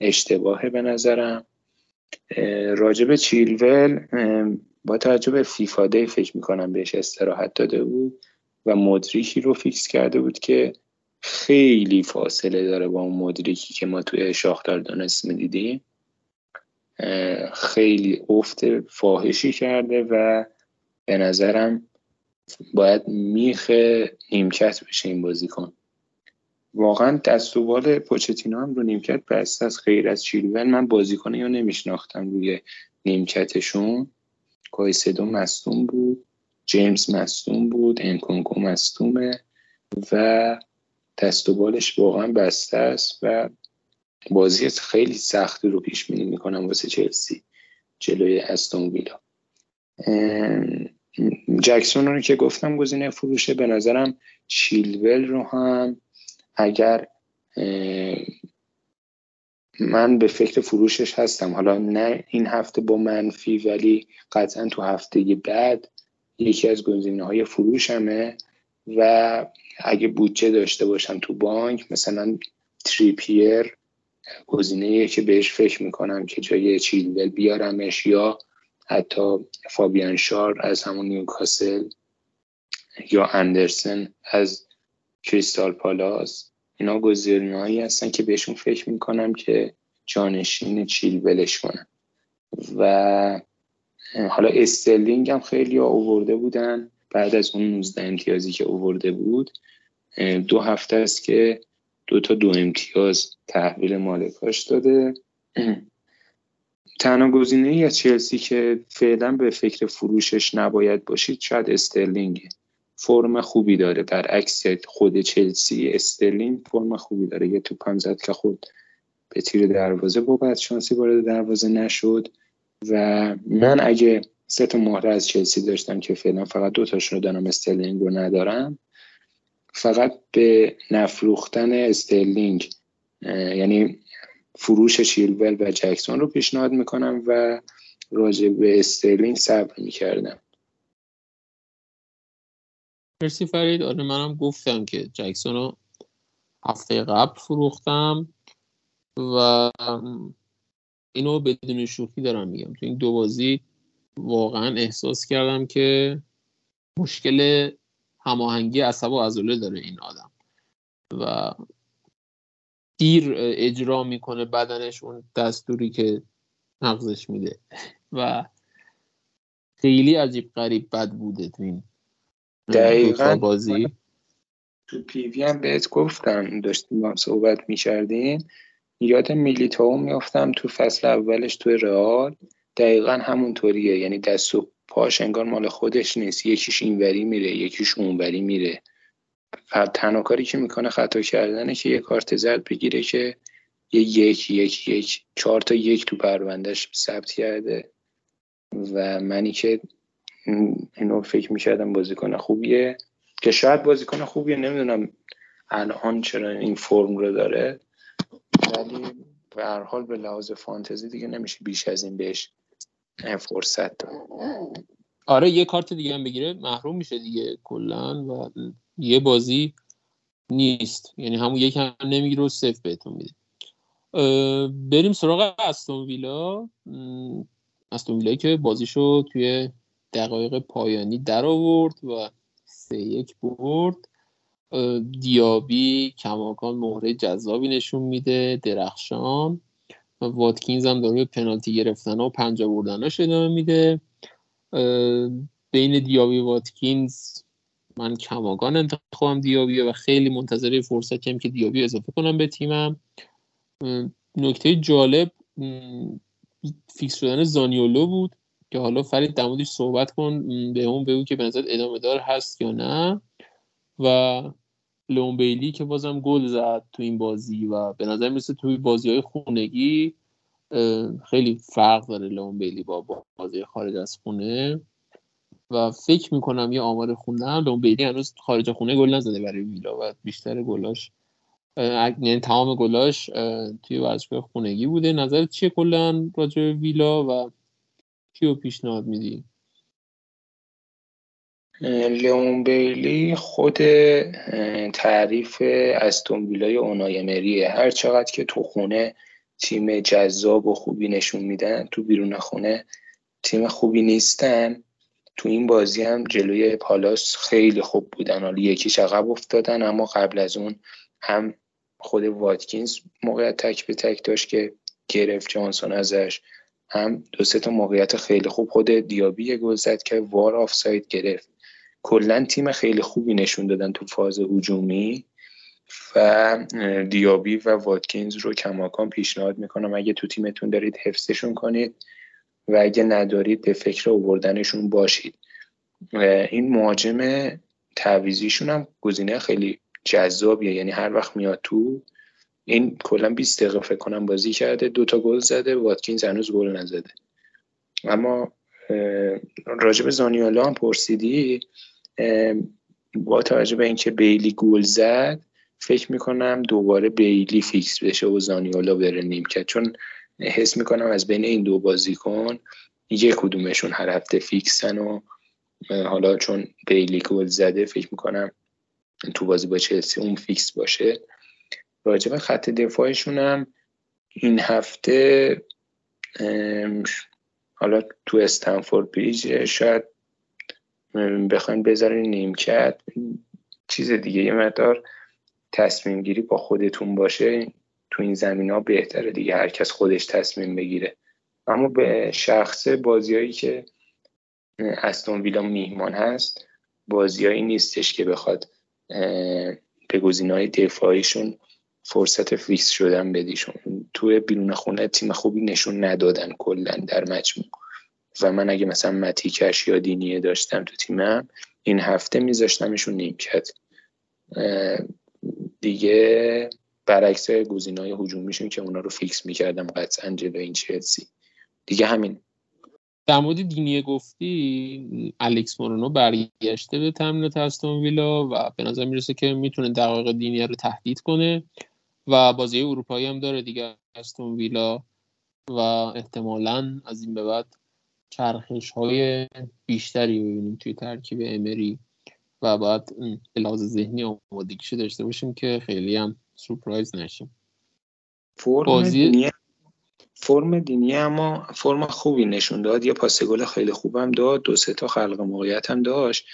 اشتباهه به نظرم. راجب چیلول با توجه به فیفا دی فکر می‌کنم بهش استراحت داده بود و مدریکی رو فیکس کرده بود که خیلی فاصله داره با اون مدریکی که ما توی شاختار دانست می‌دیدیم. خیلی افت فاحشی کرده و به نظرم باید میخ نیمکت بشه این بازیکن. واقعا دست و بال پوچتینو هم رو نیمکت بست از خیر از چیلول من بازیکنه یا نمیشناختم روی نیمکتشون. کایسدو مستون بود جیمز مستون بود انکونکو مستومه و دست و بالش واقعا بسته است و بازی خیلی سختی رو پیش بینی می‌کنم واسه چلسی جلوی استون ویلا. جکسون رو که گفتم گزینه فروشه به نظرم چیلول رو هم اگر من به فکر فروشش هستم. حالا نه این هفته با منفی ولی قطعا تو هفته بعد یکی از گزینه های فروشمه و اگه بودجه داشته باشم تو بانک مثلا تریپیر گزینه که بهش فکر می‌کنم که جای چیلول بیارمش یا حتی فابیان شار از همون نیوکاسل یا اندرسن از کریستال پالاس. اینا گزینه‌هایی هستن که بهشون فکر می‌کنم که جانشین چیلولش کنم و حالا استرلینگ هم خیلی آورده بودن. بعد از اون 19 امتیازی که آورده بود دو هفته است که دو تا دو امتیاز تحویل مالکاش داده. تنها گزینه ای از چلسی که فعلا به فکر فروشش نباید باشید شاید استرلینگه. فرم خوبی داره. برعکس خود چلسی استرلینگ فرم خوبی داره. یه توپم زد که خورد به تیر دروازه با بدشانسی وارد دروازه نشد. و من اگه سه تا مهره از چلسی داشتم که فعلا فقط دو تاشون رو دارم استرلینگ رو ندارم فقط به نفروختن استرلینگ یعنی فروش چیلول و جکسون رو پیشنهاد می‌کنم و راجع به استرلینگ صبر می‌کردم. مرسی فرید. آره منم گفتم که جکسون رو هفته قبل فروختم و اینو بدون شوخی دارم میگم. تو این دو بازی واقعا احساس کردم که مشکل هماهنگی عصب و عضله داره این آدم. و دیر اجرا می‌کنه بدنش اون دستوری که نقضش میده. و خیلی عجیب غریب بد بوده تو این دقیقا. بازی. تو پیوی هم بهت گفتم داشتیم با صحبت می‌کردیم. یاد میلیتاو میافتم تو فصل اولش تو رئال. دقیقا همونطوریه یعنی دست و پاش انگار مال خودش نیست. یکیش اینوری میره یکیش اونوری میره. تنها کاری که می‌کنه خطا کردنه که یه کارت زرد بگیره که یه یک یک یک چهار تا یک تو پروندهش ثبت کرده. و منی که اینو فکر می‌کردم بازیکن خوبیه. که شاید بازیکن خوبیه نمی‌دونم الان چرا این فرم رو داره. ولی به هر حال به لحاظ فانتزی دیگه نمیشه بیش از این بهش فرصت داد. آره یه کارت دیگه هم بگیره. محروم میشه دیگه کلا و یه بازی نیست. یعنی همون یک هم نمی‌گیره و صفر بهتون میده. بریم سراغ استون ویلا. استون ویلا که بازیشو توی دقایق پایانی در آورد و سه یک برد. دیابی کماکان مهره جذابی نشون میده درخشان. واتکینز هم داره پنالتی گرفتن و پنجا بردناش ادامه میده. بین دیابی و واتکینز من کماکان انتخابم دیابیه و خیلی منتظر فرصتی هم که دیابی اضافه کنم به تیمم. نکته جالب فیکس شدن زانیولو بود. که حالا فرید در صحبت کن به اون بگو که به نظر ادامه دار هست یا نه. و لون بیلی که بازم گل زد تو این بازی و به نظر می‌رسه توی بازی های خونگی خیلی فرق داره لون بیلی با بازی خارج از خونه. و فکر می‌کنم یه آمار خوندم لون بیلی هنوز خارج خونه گل نزده برای ویلا و بیشتر گلاش یعنی تمام گلاش توی ورزشگاه خونگی بوده. نظر چیه کلا راجع ویلا و کیو پیشنهاد میدی؟ لیون بیلی خود تعریف استون ویلای اونای مریه. هر چقدر که تو خونه تیم جذاب و خوبی نشون میدن تو بیرون خونه تیم خوبی نیستن. تو این بازی هم جلوی پالاس خیلی خوب بودن. حالا یکیش عقب افتادن اما قبل از اون هم خود واتکینز موقعیت تک به تک داشت که گرفت جانسون ازش. هم دو سه تا موقعیت خیلی خوب خود دیابی گل زد که VAR آفساید گرفت. کلا تیم خیلی خوبی نشون دادن تو فاز هجومی و دیابی و واتکینز رو کماکان پیشنهاد می‌کنم. اگه تو تیمتون دارید حفظشون کنید و اگه ندارید به فکر آوردنشون باشید. این مهاجم تعویزیشون هم گزینه خیلی جذابیه. یعنی هر وقت میاد تو این کلا 20 دقیقه فکر کنم بازی کرده دوتا گل زده واتکینز هنوز گل نزده. اما راجب زانیالا هم پرسیدی با توجه به اینکه بیلی گل زد فکر می‌کنم دوباره بیلی فیکس بشه و زانیولا بره نیمکت چون حس می‌کنم از بین این دو بازیکن یک کدومشون هر هفته فیکسن و حالا چون بیلی گل زده فکر می‌کنم تو بازی با چلسی اون فیکس باشه. راجب خط دفاعشون هم این هفته حالا تو استنفورد بریج شاید بخواین بذارین نیمکت چیز دیگه یه مقدار تصمیم گیری با خودتون باشه تو این زمین ها بهتره دیگه هر کس خودش تصمیم بگیره. اما به شخص بازیایی که استون ویلا میهمان هست بازیایی نیستش که بخواد به گزینه‌های دفاعیشون فرصت فیکس شدن بدیشون توی بیرون خونه تیم خوبی نشون ندادن کلا در مجموع. و من اگه مثلا متیکش یا دینیه داشتم تو تیمم این هفته میذاشتمشون نیمکت. دیگه برعکس گزینه‌های هجومیشون که اونا رو فیکس می‌کردم قطعا جلو این چلسی. دیگه همین. در مورد دینیه گفتی الکس مورونو برگشته به تمرینات استون ویلا و به نظر می‌رسه که می‌تونه دقایق دینیه رو تهدید کنه. و بازی اروپایی هم داره دیگه استون ویلا و احتمالا از این به بعد چرخش های بیشتری ببینیم توی ترکیب امری و بعد لحاظ ذهنی آمادگیشو داشته باشیم که خیلی هم سورپرایز نشیم. فرم بازی... دینی فرم دینی اما فرم خوبی نشون داد. یه پاس گل خیلی خوبم داد. دو سه تا خلق موقعیت هم داشت.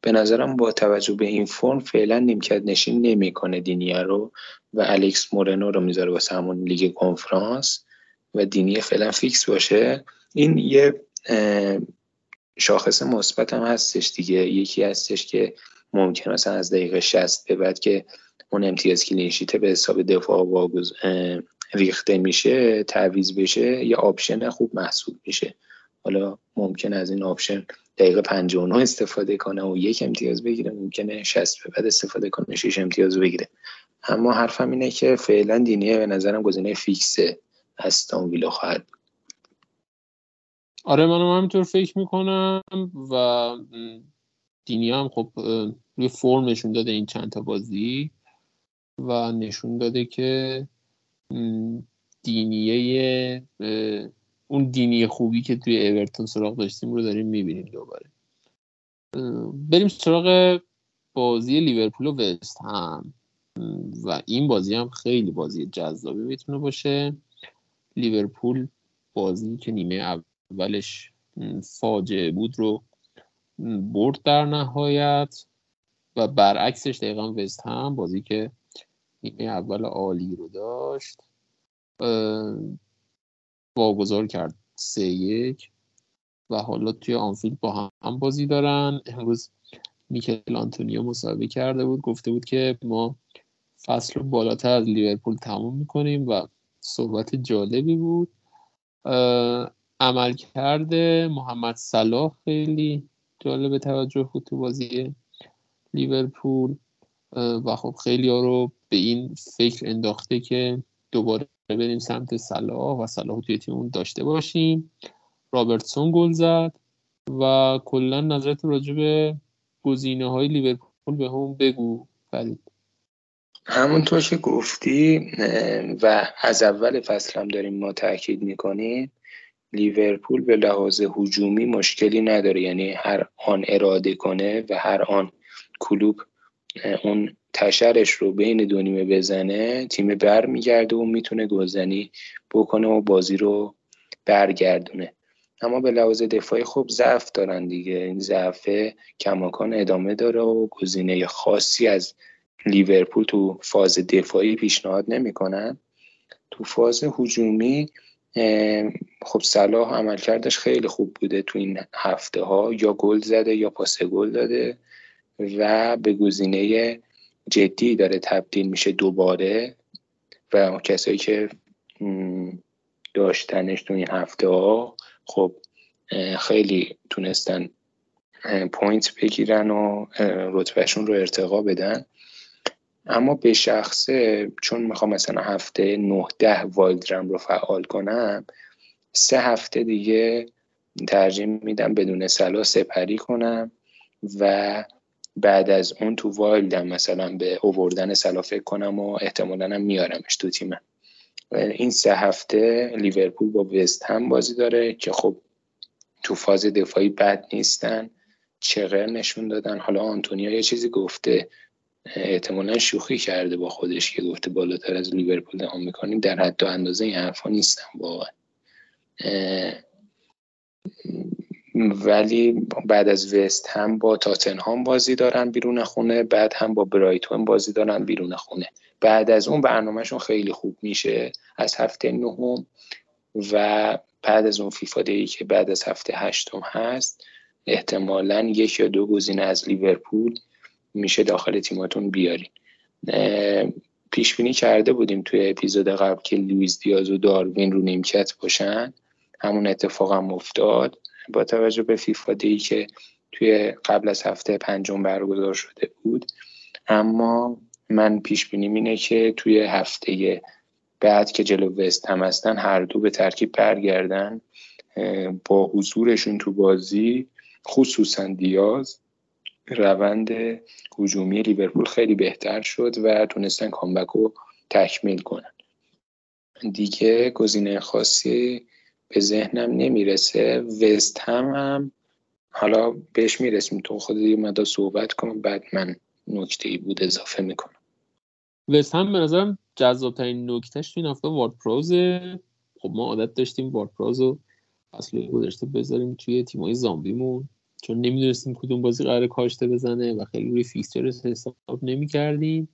به نظرم با توجه به این فرم فعلا نیمکت نشین نمی‌کنه دینیه رو. و الکس مورنو رو می‌ذاره واسه همون لیگ کنفرانس و دینیه فعلا فیکس باشه. این یه شاخص مثبت هم هستش دیگه. یکی هستش که ممکن مثلا از دقیقه 60 به بعد که اون امتیاز clean sheet به حساب دفاع واگذ ریخته میشه تعویز بشه یه option خوب محسوب میشه. حالا ممکن از این option دقیقه 59 استفاده کنه و یک امتیاز بگیره. ممکنه 60 به بعد استفاده کنه 6 امتیاز بگیره. اما حرفم اینه که فعلا دینیه به نظرم گزینه فیکسه. استون ویلا خواهد آره منم همینطور فکر می‌کنم و دینی هم خب روی فرم نشون داده این چند تا بازی و نشون داده که دینیه اون دینی خوبی که توی اورتون سراغ داشتیم رو داریم می‌بینیم دوباره. بریم سراغ بازی لیورپول و وست هم. و این بازی هم خیلی بازی جذابی می‌تونه باشه. لیورپول بازی که نیمه اولش فاجعه بود رو برد در نهایت و برعکسش دقیقا وست هم بازی که نیمه اول عالی رو داشت واگذار کرد سه یک و حالا توی آنفیلد با هم بازی دارن. امروز میکل آنتونیو مصاحبه کرده بود گفته بود که ما فصل رو بالاتر از لیورپول تموم می‌کنیم و صحبت جالبی بود. عملکرد محمد صلاح خیلی جالب توجه بود تو بازی لیورپول. و خب خیلی ها رو به این فکر انداخته که دوباره بریم سمت صلاح و صلاح توی تیممون داشته باشیم. رابرتسون گل زد و کلا نظرت راجع به گزینه های لیورپول به هم بگو. فرید. همونطور که گفتی و از اول فصل هم داریم ما تاکید می‌کنیم لیورپول به لحاظ هجومی مشکلی نداره. یعنی هر آن اراده کنه و هر آن کلوب اون تشرش رو بین دو نیمه بزنه تیم بر میگرده و می‌تونه گلزنی بکنه و بازی رو برگردونه. اما به لحاظ دفاعی خوب ضعف دارن دیگه. این ضعف کماکان ادامه داره و گزینه خاصی از لیورپول تو فاز دفاعی پیشنهاد نمی‌کنن. تو فاز هجومی خب صلاح عملکردش خیلی خوب بوده تو این هفته ها یا گل زده یا پاس گل داده و به گزینه جدی داره تبدیل میشه دوباره. و کسایی که داشتنش تو این هفته ها خب خیلی تونستن point بگیرن و رتبهشون رو ارتقا بدن. اما به شخصه چون می‌خوام مثلا هفته نه ده wildcard م رو فعال کنم سه هفته دیگه ترجیح میدم بدون صلاح سپری کنم و بعد از اون تو wild م مثلا به اووردن صلاح فکر کنم و احتمالا هم میارمش تو تیمم. این سه هفته لیورپول با وست هم بازی داره که خب تو فاز دفاعی بد نیستن چغر نشون دادن. حالا آنتونیا یه چیزی گفته احتمالا شوخی کرده با خودش که گفته بالاتر از لیورپول هم می‌کنیم در حد و اندازه این حرفا نیستم واقعا. ولی بعد از وست هم با تاتنهام بازی دارن بیرون خونه بعد هم با برایتون بازی دارن بیرون خونه. بعد از اون برنامهشون خیلی خوب میشه. از هفته نهم و بعد از اون فیفا ای که بعد از هفته هشتم هست احتمالا یک یا دو گزینه از لیورپول میشه داخل تیماتون بیارین. پیش بینی کرده بودیم توی اپیزود قبل که لویز دیاز و داروین رو نیمکت باشن. همون اتفاق هم افتاد. با توجه به فیفا دی که توی قبل از هفته پنجم برگزار شده بود. اما من پیش بینی اینه که توی هفته بعد که جلو وست هم هستن هر دو به ترکیب برگردن با حضورشون تو بازی خصوصا دیاز. روند هجومی لیورپول خیلی بهتر شد و تونستن کامبک رو تکمیل کنن. دیگه گزینه خاصی به ذهنم نمی‌رسه. وست هم, هم حالا بهش می‌رسیم. تو خود مدا صحبت کنم بعد من نکته ای بود اضافه می‌کنم. وست هم به نظرم جذابترین نکتهش تو این هفته وارد پروزه. خب ما عادت داشتیم وارد پروز رو اصلا گذاشته بذاریم توی تیمای زامبیمون. چون نمی‌دونستیم کدوم بازی قرار کاشته بزنه و خیلی روی فیکسچرش حساب نمی‌کردیم.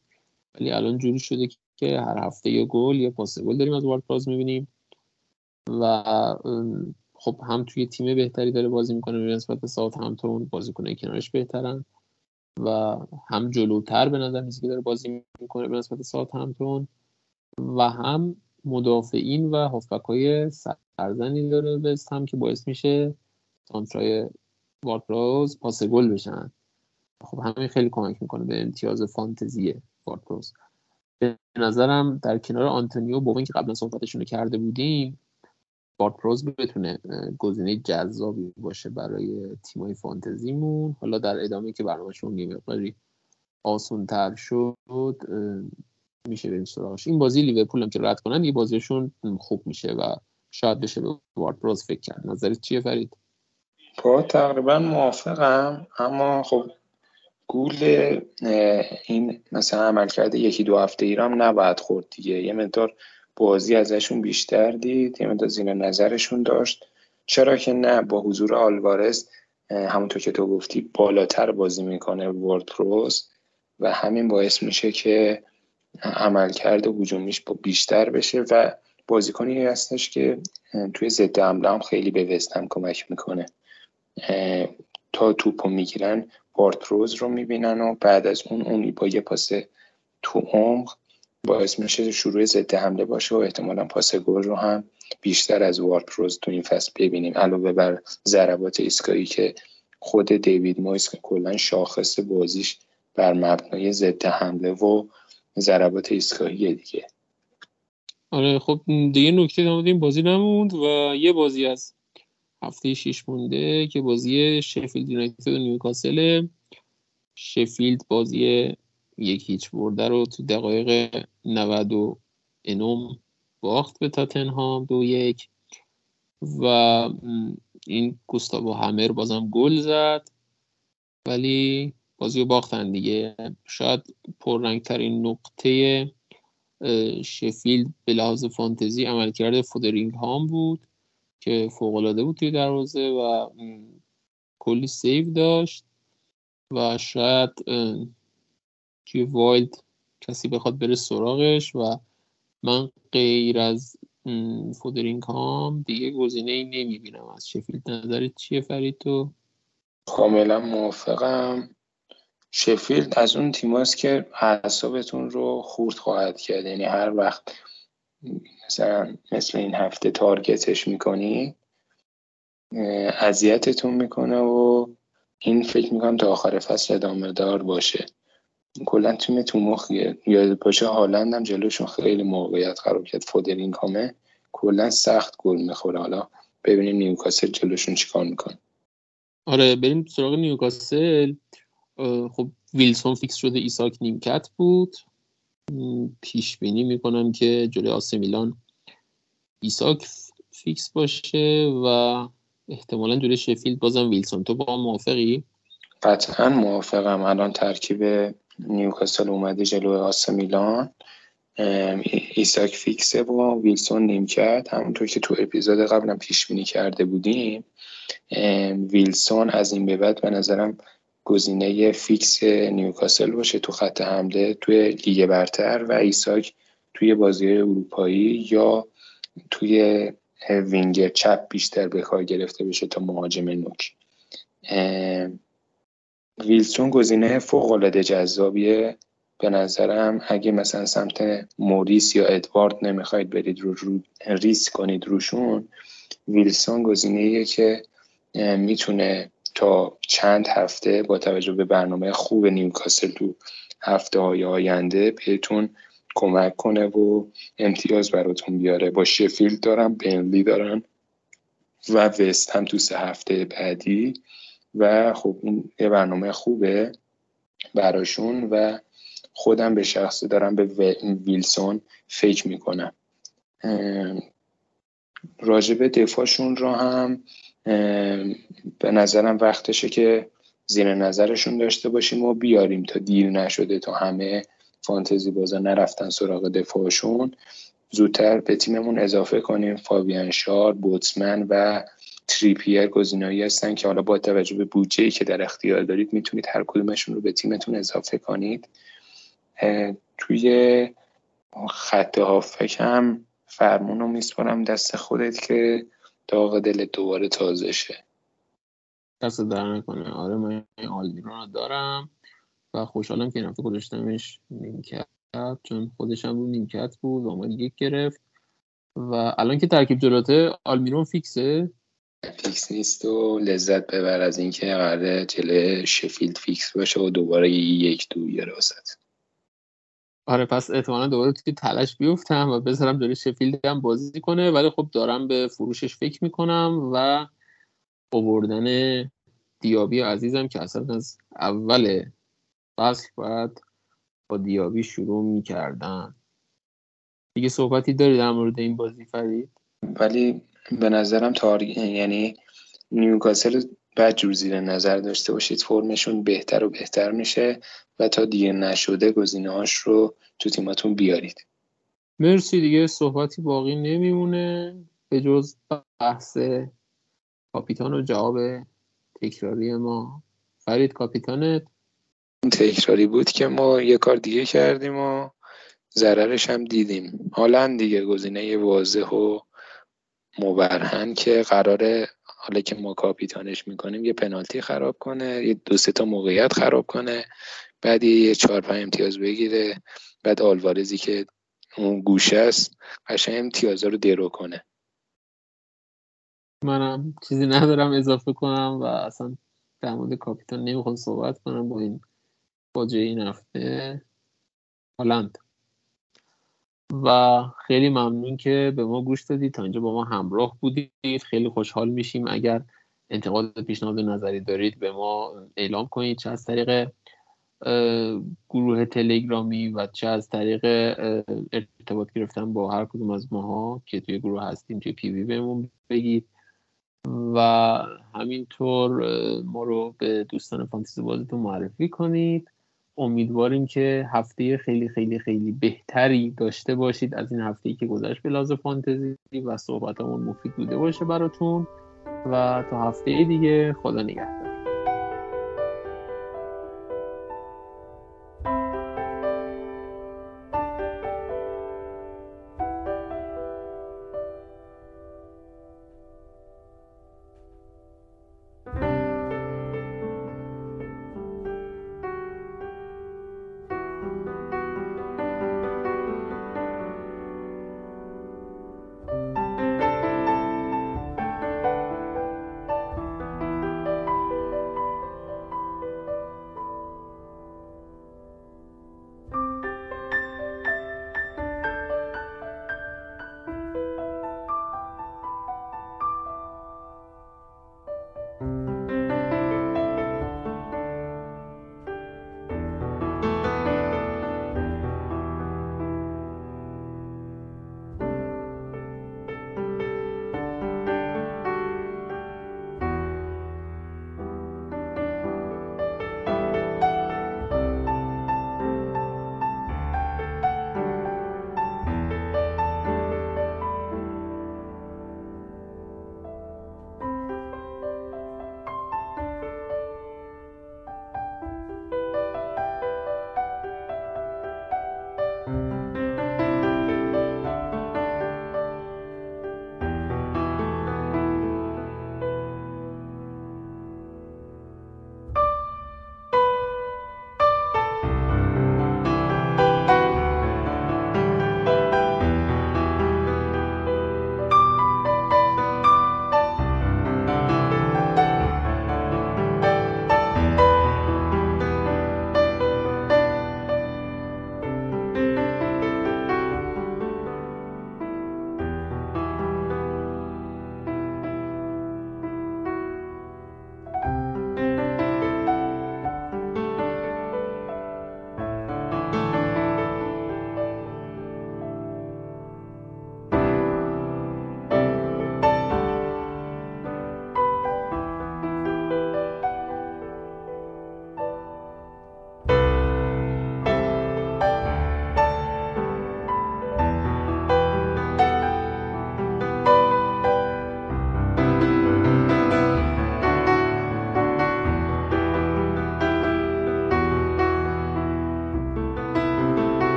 ولی الان جوری شده که هر هفته یه گل یا پاس گل داریم از وارد می‌بینیم. و خب هم توی تیم بهتری داره بازی می‌کنه به نسبت ساعت همتون بازیکنه کنارش بهترن. و هم جلوتر به نظر که داره بازی می‌کنه به نسبت ساعت همتون. و هم مدافعین و هافبک های سرزنی داره بست هم که باعث میشه سانترای وارد پاس گل بشن. خب همین خیلی کمک می‌کنه به امتیاز فانتزی وارد به نظرم در کنار آنتونیو با که قبلا صحبتشون رو کرده بودیم بارت پروز بتونه گزینه جذابی باشه برای تیمای فانتزیمون. حالا در ادامه که برنامهشون یه مقداری آسون تر شد میشه بریم سراغش. این بازی لیورپول هم که رد کنن یه بازیشون خوب میشه و شاید بشه به بارت پروز فکر کرد. نظرت چیه فرید؟ با تقریبا موافقم اما خب گول این مثلا عمل کرده یکی دو هفته ایرام نباید خورد دیگه. یه مقدار بازی ازشون بیشتر دید یه مقدار زیر نظرشون داشت. چرا که نه با حضور آلوارز همونطور که تو گفتی بالاتر بازی می‌کنه ورد پروز و همین باعث میشه که عملکرد هجومیش با بیشتر بشه و بازیکنی هستش که توی ضد حمله هم خیلی به وستهم کمک می‌کنه. تا توپو می‌گیرن بارتروز رو می‌بینن و بعد از اون اونی با یه پاس تو عمق باعث میشه شروع ضد حمله باشه و احتمالا پاس گل رو هم بیشتر از وارپروز تو این فصل ببینیم. علاوه بر ضربات ایستگاهی که خود دیوید مویس که کلا شاخص بازیش بر مبنای ضد حمله و ضربات ایستگاهی دیگه. آره خب دیگه نکته در این بازی نموند و یه بازی از هفته شیش مونده که بازی شفیلد یونایتد و نیوکاسل شفیلد بازی یک هیچ برده رو تو دقایق 90 و انوم باخت به تاتنهام دو یک. و این گوستاو همر بازم گل زد. ولی بازی رو باختن دیگه. شاید پررنگترین نقطه شفیلد به لحاظ فانتزی عملکرد فودرینگ هام بود. که فوقالعاده بود توی دروازه و کلی save داشت و شاید توی wild کسی بخواد بره سراغش و من غیر از فودرینگهام دیگه گزینه ای نمی‌بینم. از شفیلد نظرت چیه فرید تو کاملا موافقم. شفیلد از اون تیماست که اعصابتون رو خورد خواهد کرد. یعنی هر وقت مثلا مثل این هفته target ش می‌کنی اذیتتون می‌کنه و این فکر می‌کنم تا آخر فصل ادامه دار باشه. کلا تیم تو مخیه یادت باشه هالند هم جلوشون خیلی موقعیت خراب کرد فودرینگهامه کلا سخت گل می‌خوره. حالا ببینیم نیوکاسل جلوشون چیکار می‌کنه. آره بریم سراغ نیوکاسل. خب ویلسون فیکس شده ایساک نیمکت بود. پیش بینی می‌کنم که جلوی آسه میلان ایساک فیکس باشه و احتمالا جلوی شفیلد بازم ویلسون. تو با موافقی؟ قطعا موافقم. الان ترکیب نیوکاسل اومده جلوی آسه میلان. ایساک فیکسه و ویلسون نیمکت. همونطور که تو اپیزود قبلم پیش بینی کرده بودیم ویلسون از این به بعد به نظرم گزینه فیکس نیوکاسل باشه تو خط حمله توی لیگ برتر و ایساک توی بازی اروپایی یا توی وینگر چپ بیشتر به کار گرفته بشه تا مهاجم نوک. ویلسون گزینه فوق العاده جذابیه. به نظرم اگه مثلا سمت موریس یا ادوارد نمی‌خواید برید رو, رو ریسک کنید روشون ویلسون گزینه که می‌تونه تا چند هفته با توجه به برنامه خوب نیوکاسل تو هفته های آینده بهتون کمک کنه و امتیاز براتون بیاره. با شفیلد دارم بنلی دارن و وست هم تو سه هفته بعدی و خب این یه برنامه خوبه براشون و خودم به شخصی دارم به ویلسون فکر می‌کنم. راجب دفاعشون رو هم به نظرم وقتشه که زیر نظرشون داشته باشیم و بیاریم تا دیر نشده تا همه فانتزی بازا نرفتن سراغ دفاعشون. زودتر به تیممون اضافه کنیم فابیان شار بوتسمن و تریپیر گزینایی هستن که حالا با توجه به بودجه که در اختیار دارید می‌تونید هر کدومشون رو به تیمتون اضافه کنید. توی خط هافک هم فرمون رو میسپارم دست خودت که داغ دل دوباره تازه شه دست در نکنه. آره من آلمیرون رو دارم و خوشحالم که این هفته گذاشتمش نیمکت چون خودش هم رو نیمکت بود و آمد یک گرفت. و الان که ترکیب جلاته آلمیرون فیکسه. فیکس نیست و لذت ببر از اینکه قراره جله شفیلد فیکس باشه و دوباره یک دو یه راست. آره پس احتمالا دوباره توی تلاش بیفتم و بذارم جلوی شفیلد هم بازی کنه ولی خب دارم به فروشش فکر می‌کنم و اووردن دیابی عزیزم که اصلا از اول فصل باید با دیابی شروع می‌کردن. دیگه صحبتی داری در مورد این بازی فرید؟ ولی به نظرم تار... یعنی نیوکاسل بعد جور زیر نظر داشته باشید فرمشون بهتر و بهتر میشه و تا دیگه نشده گزینه هاش رو تو تیماتون بیارید. مرسی دیگه صحبتی باقی نمیمونه به جز بحث کاپیتان و جواب تکراری ما. فرید کاپیتانت؟ تکراری بود که ما یه کار دیگه کردیم و ضررش هم دیدیم. حالا دیگه گزینه واضح و مبرهن که قراره حالا که ما کاپیتانش می‌کنیم یه پنالتی خراب کنه یه دو سه تا موقعیت خراب کنه بعد یه چهار پنج امتیاز بگیره بعد آلوارزی که اون گوشه است قشنگ امتیازا رو درو کنه. منم چیزی ندارم اضافه کنم و اصلا در مورد کاپیتان نمی‌خوام صحبت کنم با این باجه این هفته. هالند. و خیلی ممنون که به ما گوش دادید تا اینجا با ما همراه بودید. خیلی خوشحال میشیم. اگر انتقاد پیشنهاد نظری دارید به ما اعلام کنید. چه از طریق گروه تلگرامی و چه از طریق ارتباط گرفتن با هر کدوم از ماها که توی گروه هستیم توی پیوی بهمون بگید. و همینطور ما رو به دوستان فانتزی بازیتون معرفی کنید. امیدواریم که هفته خیلی خیلی خیلی بهتری داشته باشید از این هفته که گذشت به لحاظ فانتزی و صحبتمون مفید بوده باشه براتون و تا هفته دیگه خدا نگهدار.